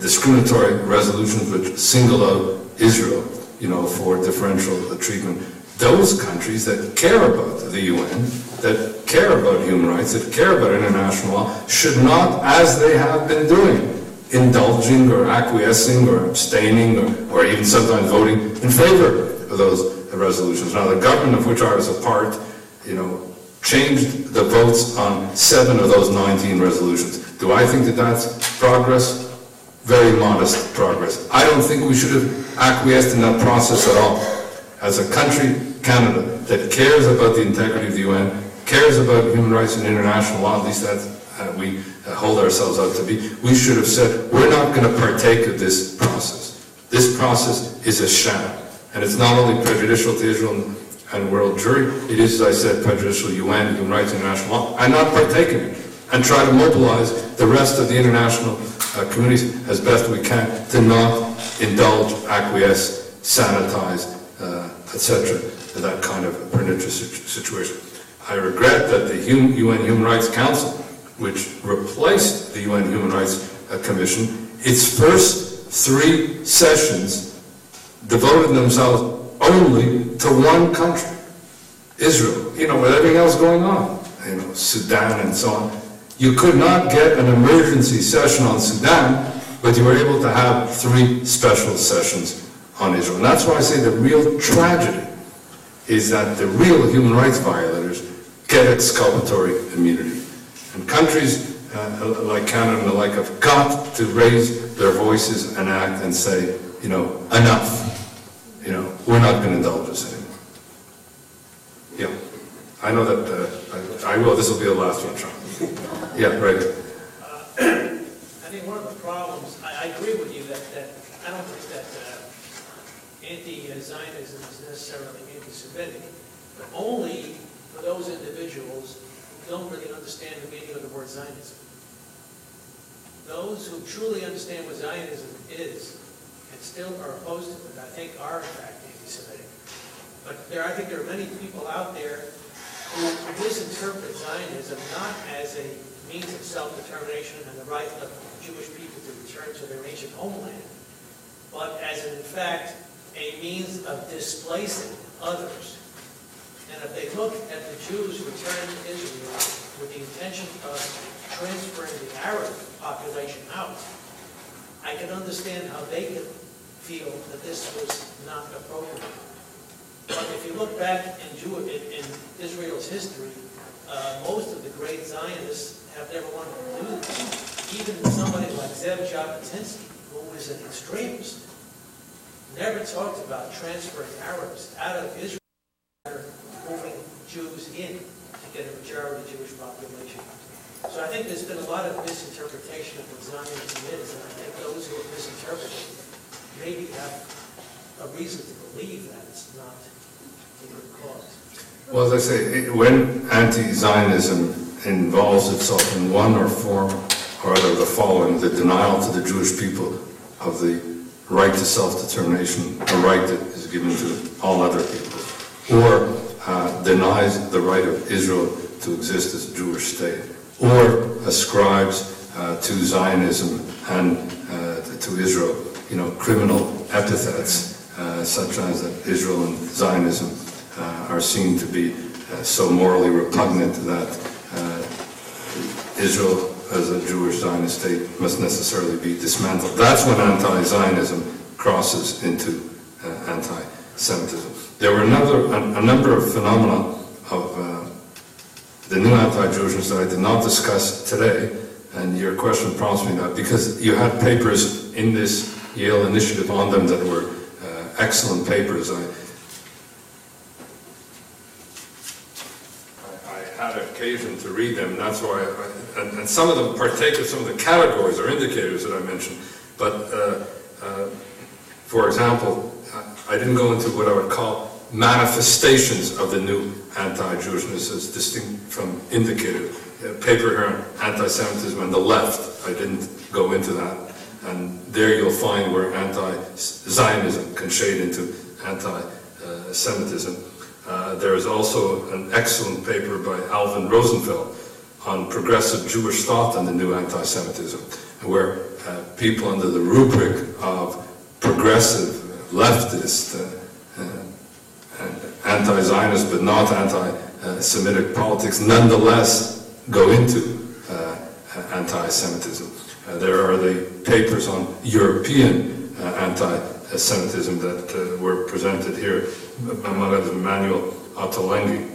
discriminatory resolutions which single out Israel, you know, for differential treatment. Those countries that care about the UN, that care about human rights, that care about international law, should not, as they have been doing, indulging or acquiescing or abstaining or, or even sometimes voting in favor of those resolutions. Now, the government of which I was a part, you know, changed the votes on seven of those 19 resolutions. Do I think that that's progress? Very modest progress. I don't think we should have acquiesced in that process at all. As a country, Canada, that cares about the integrity of the UN, cares about human rights and international law, at least that uh, we hold ourselves out to be, we should have said, we're not going to partake of this process. This process is a sham. And it's not only prejudicial to Israel and world Jewry. It is, as I said, prejudicial to UN, human rights, international law, and not partake in it, and try to mobilize the rest of the international uh, communities as best we can to not indulge, acquiesce, sanitize, uh, etc., that kind of pernicious situation. I regret that the UN Human Rights Council which replaced the UN Human Rights uh, Commission, its first three sessions devoted themselves only to one country, Israel, you know, with everything else going on, you know, Sudan and so on. You could not get an emergency session on Sudan, but you were able to have three special sessions on Israel. And that's why I say the real tragedy is that the real human rights violators get exculpatory immunity. And countries uh, like Canada and the like have got to raise their voices and act and say, you know, enough. You know, we're not going to indulge this anymore. Yeah, I know that, uh, I I will, this will be the last one, Sean. Yeah, right.
I think one of the problems, I, I agree with you that, that, I don't think that uh, anti-Zionism is necessarily anti-Semitic, but only for those individuals don't really understand the meaning of the word Zionism. Those who truly understand what Zionism is and still are opposed to it, I think are in fact anti-Semitic. But there, I think there are many people out there who misinterpret Zionism not as a means of self-determination and the right of Jewish people to return to their ancient homeland, but as in fact a means of displacing others. And if they look at the Jews returning to Israel with the intention of transferring the Arab population out, I can understand how they could feel that this was not appropriate. But if you look back in Jew, in, Israel's history, uh, most of the great Zionists have never wanted to do this. Even somebody like Zev Jabotinsky, who was an extremist, never talked about transferring Arabs out of Israel, moving Jews in to get a majority Jewish population. So I think there's been a lot of misinterpretation of what Zionism is, and I think those who have misinterpreted it maybe have a reason to believe that it's not a good cause.
Well, as I say, when anti-Zionism involves itself in one or form or other of the following, the denial to the Jewish people of the right to self-determination, a right that is given to all other people, or uh, denies the right of Israel to exist as a Jewish state, or ascribes uh, to Zionism and uh, to Israel, you know, criminal epithets, uh, such as that Israel and Zionism are seen to be so morally repugnant that Israel as a Jewish Zionist state must necessarily be dismantled. That's when anti-Zionism crosses into uh, anti-Semitism. There were another, a, a number of phenomena of uh, the new anti-Jewishness that I did not discuss today, and your question prompts me that because you had papers in this Yale initiative on them that were uh, excellent papers. I, had occasion to read them, and that's why, I- and, and some of them partake of some of the categories or indicators that I mentioned. But, uh, uh, for example, I didn't go into what I would call manifestations of the new anti-Jewishness as distinct from indicated. Paper here on anti-Semitism on the left, I didn't go into that. And there you'll find where anti-Zionism can shade into anti-Semitism. Uh, there is also an excellent paper by Alvin Rosenfeld on progressive Jewish thought and the new anti-Semitism, where uh, people under the rubric of progressive, leftist, uh, and anti-Zionist but not anti-Semitic politics nonetheless go into uh, anti-Semitism. Uh, there are the papers on European uh, anti-Semitism that were presented here, others Manuel Ottolenghi.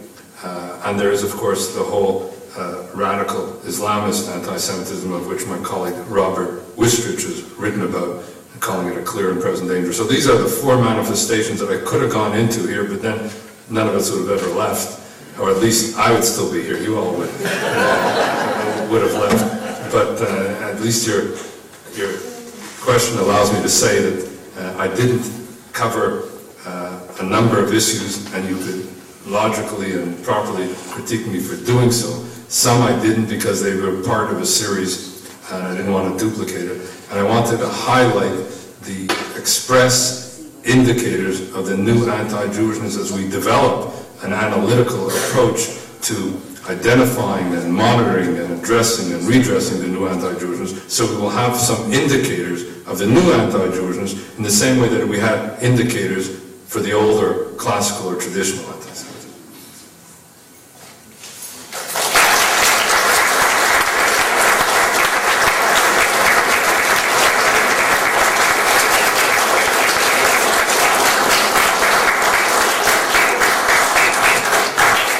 And there is, of course, the whole uh, radical Islamist anti-Semitism of which my colleague Robert Wistrich has written about, calling it a clear and present danger. So these are the four manifestations that I could have gone into here, but then none of us would have ever left, or at least I would still be here. You all would, uh, would have left. But uh, at least your, your question allows me to say that uh, I didn't cover uh, a number of issues, and you could logically and properly critique me for doing so. Some I didn't because they were part of a series, and I didn't want to duplicate it. And I wanted to highlight the express indicators of the new anti-Jewishness as we develop an analytical approach to
identifying and monitoring and addressing and redressing the new anti-Jewishness, so we will have some indicators of the new anti-Jewishness in the same way that we had indicators for the older classical or traditional anti-Semitism.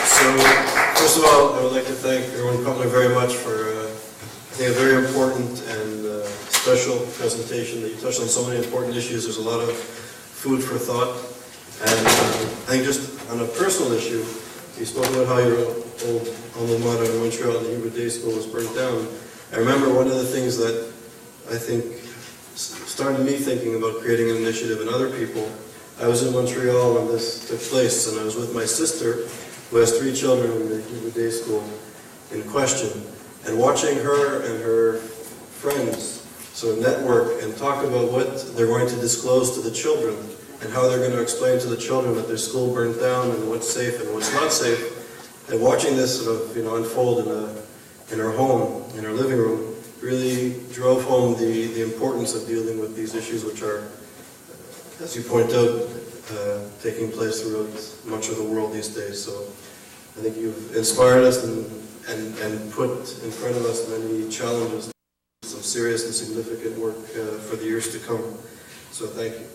So, first of all, I would like to thank Irwin Cotler very much for, uh, I think, a very important and uh, special presentation that you touched on so many important issues. There's a lot of food for thought. And uh, I think just on a personal issue, you spoke about how your old alma mater in Montreal, the Hebrew Day School, was burnt down. I remember one of the things that I think started me thinking about creating an initiative and other people. I was in Montreal when this took place, and I was with my sister, who has three children in the Hebrew Day School in question, and watching her and her friends sort of network and talk about what they're going to disclose to the children and how they're going to explain to the children that their school burned down and what's safe and what's not safe. And watching this sort of you know unfold in a in her home, in her living room, really drove home the, the importance of dealing with these issues, which are, as you point out, uh, taking place throughout much of the world these days. So I think you've inspired us and, and, and put in front of us many challenges, some serious and significant work uh, for the years to come. So thank you.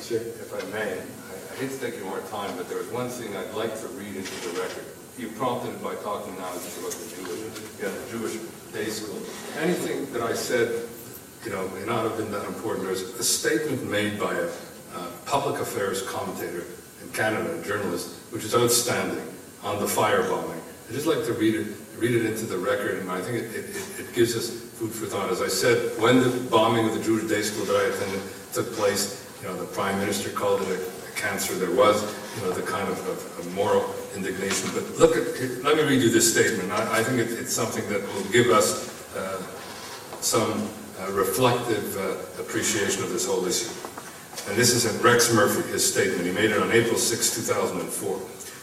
Sure.
If I may, I I hate to take any more time, but there was one thing I'd like to read into the record. You prompted by talking now just about the Jewish, yeah, the Jewish day school. Anything that I said, you know, may not have been that important. There was a statement made by a uh, public affairs commentator in Canada, a journalist, which is outstanding on the firebombing. I'd just like to read it, read it into the record, and I think it, it, it gives us food for thought. As I said, when the bombing of the Jewish day school that I attended took place, you know, the prime minister called it a, a cancer. There was, you know, the kind of, of, of moral indignation. But look at, let me read you this statement. I, I think it, it's something that will give us uh, some uh, reflective uh, appreciation of this whole issue. And this is Rex Murphy, his statement. He made it on April 6, 2004.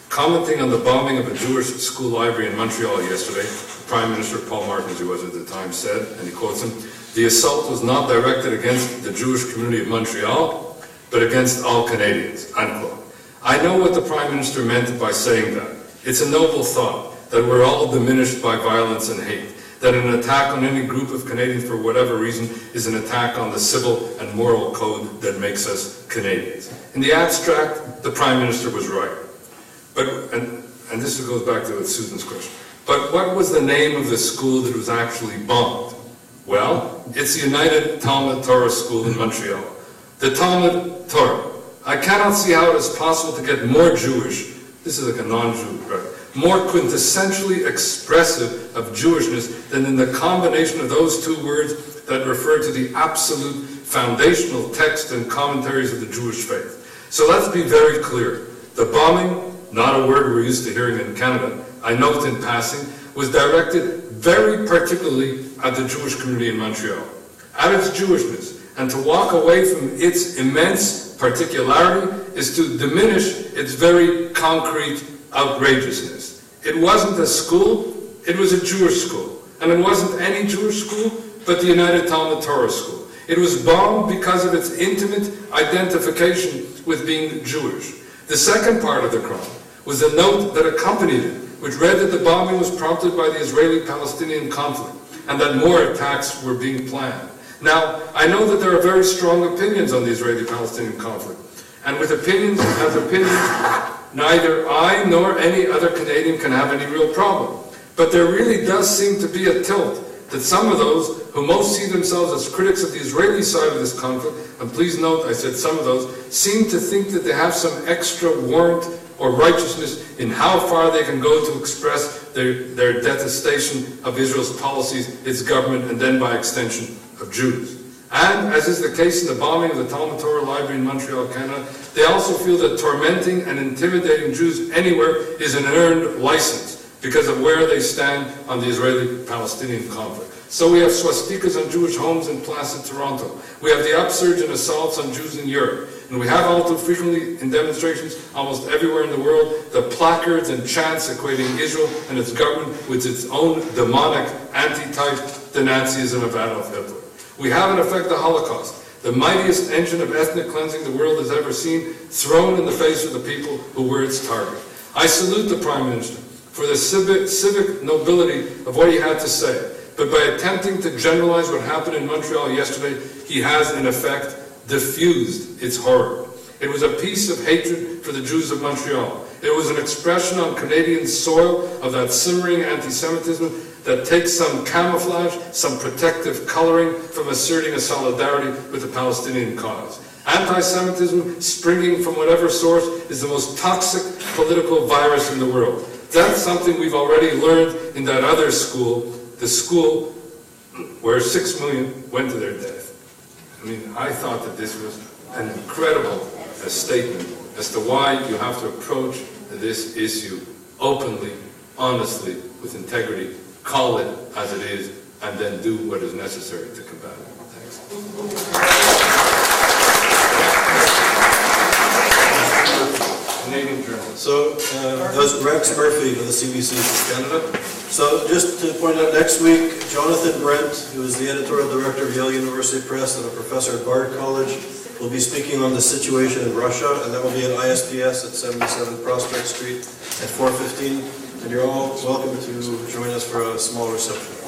Commenting on the bombing of a Jewish school library in Montreal yesterday, Prime Minister Paul Martin, who was at the time, said, and he quotes him, the assault was not directed against the Jewish community of Montreal, but against all Canadians, unquote. I know what the Prime Minister meant by saying that. It's a noble thought, that we're all diminished by violence and hate, that an attack on any group of Canadians for whatever reason is an attack on the civil and moral code that makes us Canadians. In the abstract, the Prime Minister was right. But, and, and this goes back to Susan's question, but what was the name of the school that was actually bombed? Well, it's the United Talmud Torah School in Montreal. The Talmud Torah. I cannot see how it is possible to get more Jewish, this is like a non-Jew, right? More quintessentially expressive of Jewishness than in the combination of those two words that refer to the absolute foundational text and commentaries of the Jewish faith. So let's be very clear. The bombing, not a word we're used to hearing in Canada, I note in passing, was directed very particularly at the Jewish community in Montreal, at its Jewishness, and to walk away from its immense particularity is to diminish its very concrete outrageousness. It wasn't a school, it was a Jewish school. And it wasn't any Jewish school, but the United Talmud Torah School. It was bombed because of its intimate identification with being Jewish. The second part of the crime was a note that accompanied it, which read that the bombing was prompted by the Israeli-Palestinian conflict and that more attacks were being planned. Now, I know that there are very strong opinions on the Israeli-Palestinian conflict, and with opinions as opinions, neither I nor any other Canadian can have any real problem. But there really does seem to be a tilt that some of those who most see themselves as critics of the Israeli side of this conflict, and please note I said some of those, seem to think that they have some extra warrant or righteousness in how far they can go to express their, their detestation of Israel's policies, its government, and then by extension of Jews. And, as is the case in the bombing of the Talmud Torah Library in Montreal, Canada, they also feel that tormenting and intimidating Jews anywhere is an earned license because of where they stand on the Israeli-Palestinian conflict. So we have swastikas on Jewish homes in Plaza Toronto. We have the upsurge in assaults on Jews in Europe. And we have all too frequently in demonstrations almost everywhere in the world the placards and chants equating Israel and its government with its own demonic anti-type the Nazism of Adolf Hitler. We have in effect the Holocaust, the mightiest engine of ethnic cleansing the world has ever seen, thrown in the face of the people who were its target. I salute the Prime Minister for the civic, civic nobility of what he had to say. But by attempting to generalize what happened in Montreal yesterday, he has, in effect, diffused its horror. It was a piece of hatred for the Jews of Montreal. It was an expression on Canadian soil of that simmering anti-Semitism that takes some camouflage, some protective coloring from asserting a solidarity with the Palestinian cause. Anti-Semitism, springing from whatever source, is the most toxic political virus in the world. That's something we've already learned in that other school, the school where six million went to their death. I mean, I thought that this was an incredible uh, statement as to why you have to approach this issue openly, honestly, with integrity, call it as it is, and then do what is necessary to combat it. Thanks. Canadian journalist.
So, uh, that Rex Murphy of the CBC Canada. So just to point out, next week, Jonathan Brent, who is the editorial director of Yale University Press and a professor at Bard College, will be speaking on the situation in Russia, and that will be at ISPS at 77 Prospect Street at 4:15. And you're all welcome to join us for a small reception.